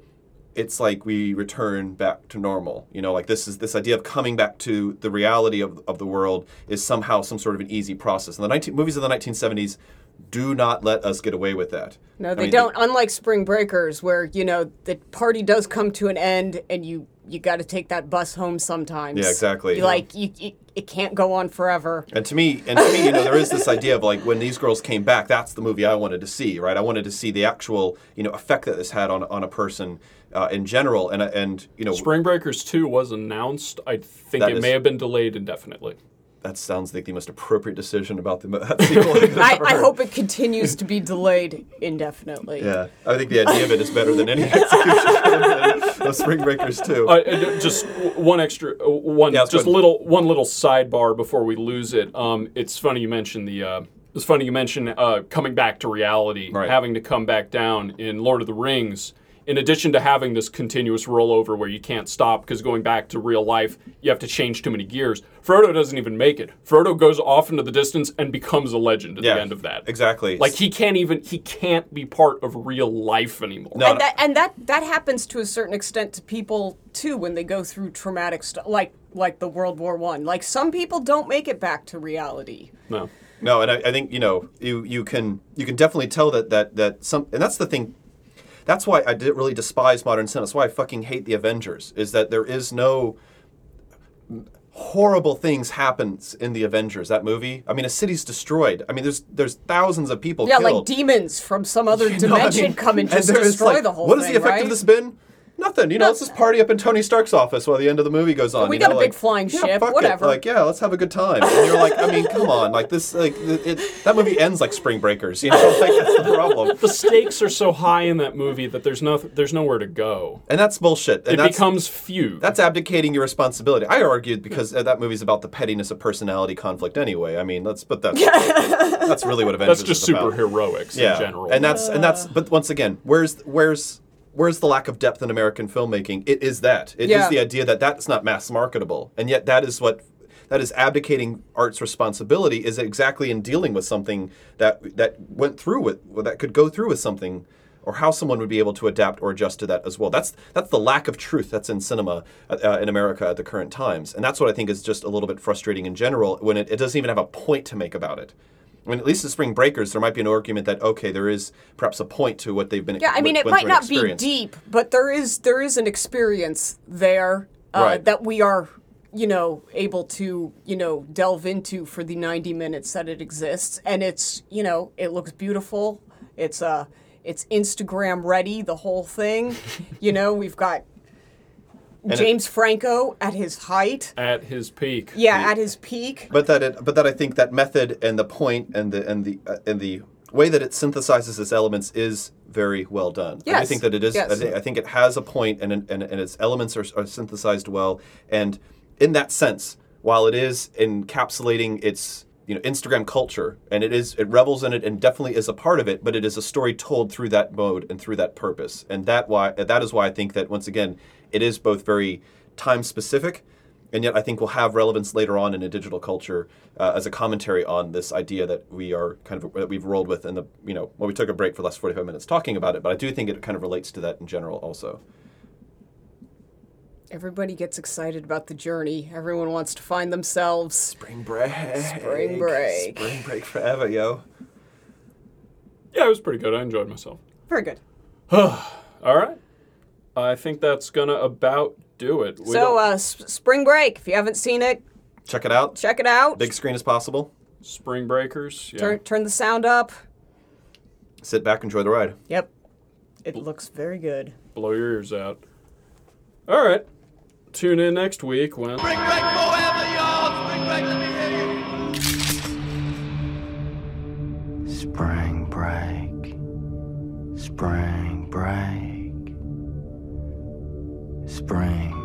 it's like we return back to normal. You know, like this is this idea of coming back to the reality of, of the world is somehow some sort of an easy process. And the 19, movies of the 1970s do not let us get away with that. No, I they mean, don't. Unlike Spring Breakers, where you know the party does come to an end, and you you got to take that bus home sometimes. Yeah, exactly, You yeah. like you, you, it can't go on forever. And to me, and to me, you know, there is this idea of like when these girls came back, that's the movie I wanted to see, right? I wanted to see the actual, you know, effect that this had on on a person uh, in general, and and you know, Spring Breakers 2 was announced. I think That it is- may have been delayed indefinitely. That sounds like the most appropriate decision about the that sequel. I've I, I hope it continues to be delayed indefinitely. Yeah, I think the idea of it is better than any execution of Spring Breakers too. Uh, just one extra, uh, one Yeah, just go little, one little sidebar before we lose it. Um, it's funny you mentioned the. Uh, it's funny you mentioned uh, coming back to reality, Right. having to come back down in Lord of the Rings. In addition to having this continuous rollover where you can't stop because going back to real life, you have to change too many gears. Frodo doesn't even make it. Frodo goes off into the distance and becomes a legend at Yeah, the end of that. exactly. Like he can't even he can't be part of real life anymore. No, and that and that that happens to a certain extent to people too when they go through traumatic stuff like like the World War One. Like some people don't make it back to reality. No. No, and I, I think you know you you can you can definitely tell that that that some and that's the thing. That's why I did really despise modern cinema. That's why I fucking hate the Avengers. Is that there is no horrible things happens in the Avengers that movie. I mean, a city's destroyed. I mean, there's there's thousands of people Yeah, killed. like demons from some other You know, I dimension mean, come and just is, destroy like, the whole thing. What has the effect right? of this been? Nothing. You know, let's just party up in Tony Stark's office while the end of the movie goes on. we you got know, a big like, flying yeah, ship, fuck it. whatever. Like, yeah, let's have a good time. And you're like, I mean, come on, like this, like it, it, that movie ends like Spring Breakers. You know, like that's the problem. The stakes are so high in that movie that there's no there's nowhere to go. And that's bullshit. And It that's, becomes few. that's abdicating your responsibility. I argued because uh, that movie's about the pettiness of personality conflict anyway. I mean, that's but that's that's really what Avengers That's just is about. superheroics yeah. in general. And that's and that's but once again, where's where's where's the lack of depth in American filmmaking? It is that. It is Yeah. the idea that that's not mass marketable. And yet that is what that is abdicating art's responsibility is exactly in dealing with something that that went through with that could go through with something or how someone would be able to adapt or adjust to that as well. That's that's the lack of truth that's in cinema uh, in America at the current times, and that's what I think is just a little bit frustrating in general when it, it doesn't even have a point to make about it. I mean, at least the Spring Breakers, there might be an argument that okay, there is perhaps a point to what they've been. Yeah, I mean, it might not be deep, but there is there is an experience there uh, Right. that we are, you know, able to you know delve into for the ninety minutes that it exists, and it's you know it looks beautiful. It's uh it's Instagram ready, the whole thing. you know, we've got it- James Franco at his height. at his peak. Yeah, at his peak. But that it, but that I think that method and the point and the and the uh, and the way that it synthesizes its elements is very well done. And I think that it is. yes. I, think, I think it has a point and and, and its elements are, are synthesized well. And in that sense, while it is encapsulating its you know Instagram culture and it is it revels in it and definitely is a part of it, but it is a story told through that mode and through that purpose. And that why that is why I think that once again it is both very time specific and yet I think will have relevance later on in a digital culture uh, as a commentary on this idea that we are kind of that we've rolled with in the you know well we took a break for the last 45 minutes talking about it but I do think it kind of relates to that in general also Everybody gets excited about the journey. Everyone wants to find themselves. spring break Spring break. spring break forever yo Yeah, it was pretty good. I enjoyed myself. Very good. All right. I think that's gonna about do it. We so, uh, s- Spring Break. If you haven't seen it, check it out check it out. big screen as possible Spring Breakers. Yeah. Turn turn the sound up. sit back enjoy the ride Yep. It looks very good. Blow your ears out. All right. Tune in next week when. Spring break forever, y'all. Spring break, let me hear you. Spring break. Spring break. Spring.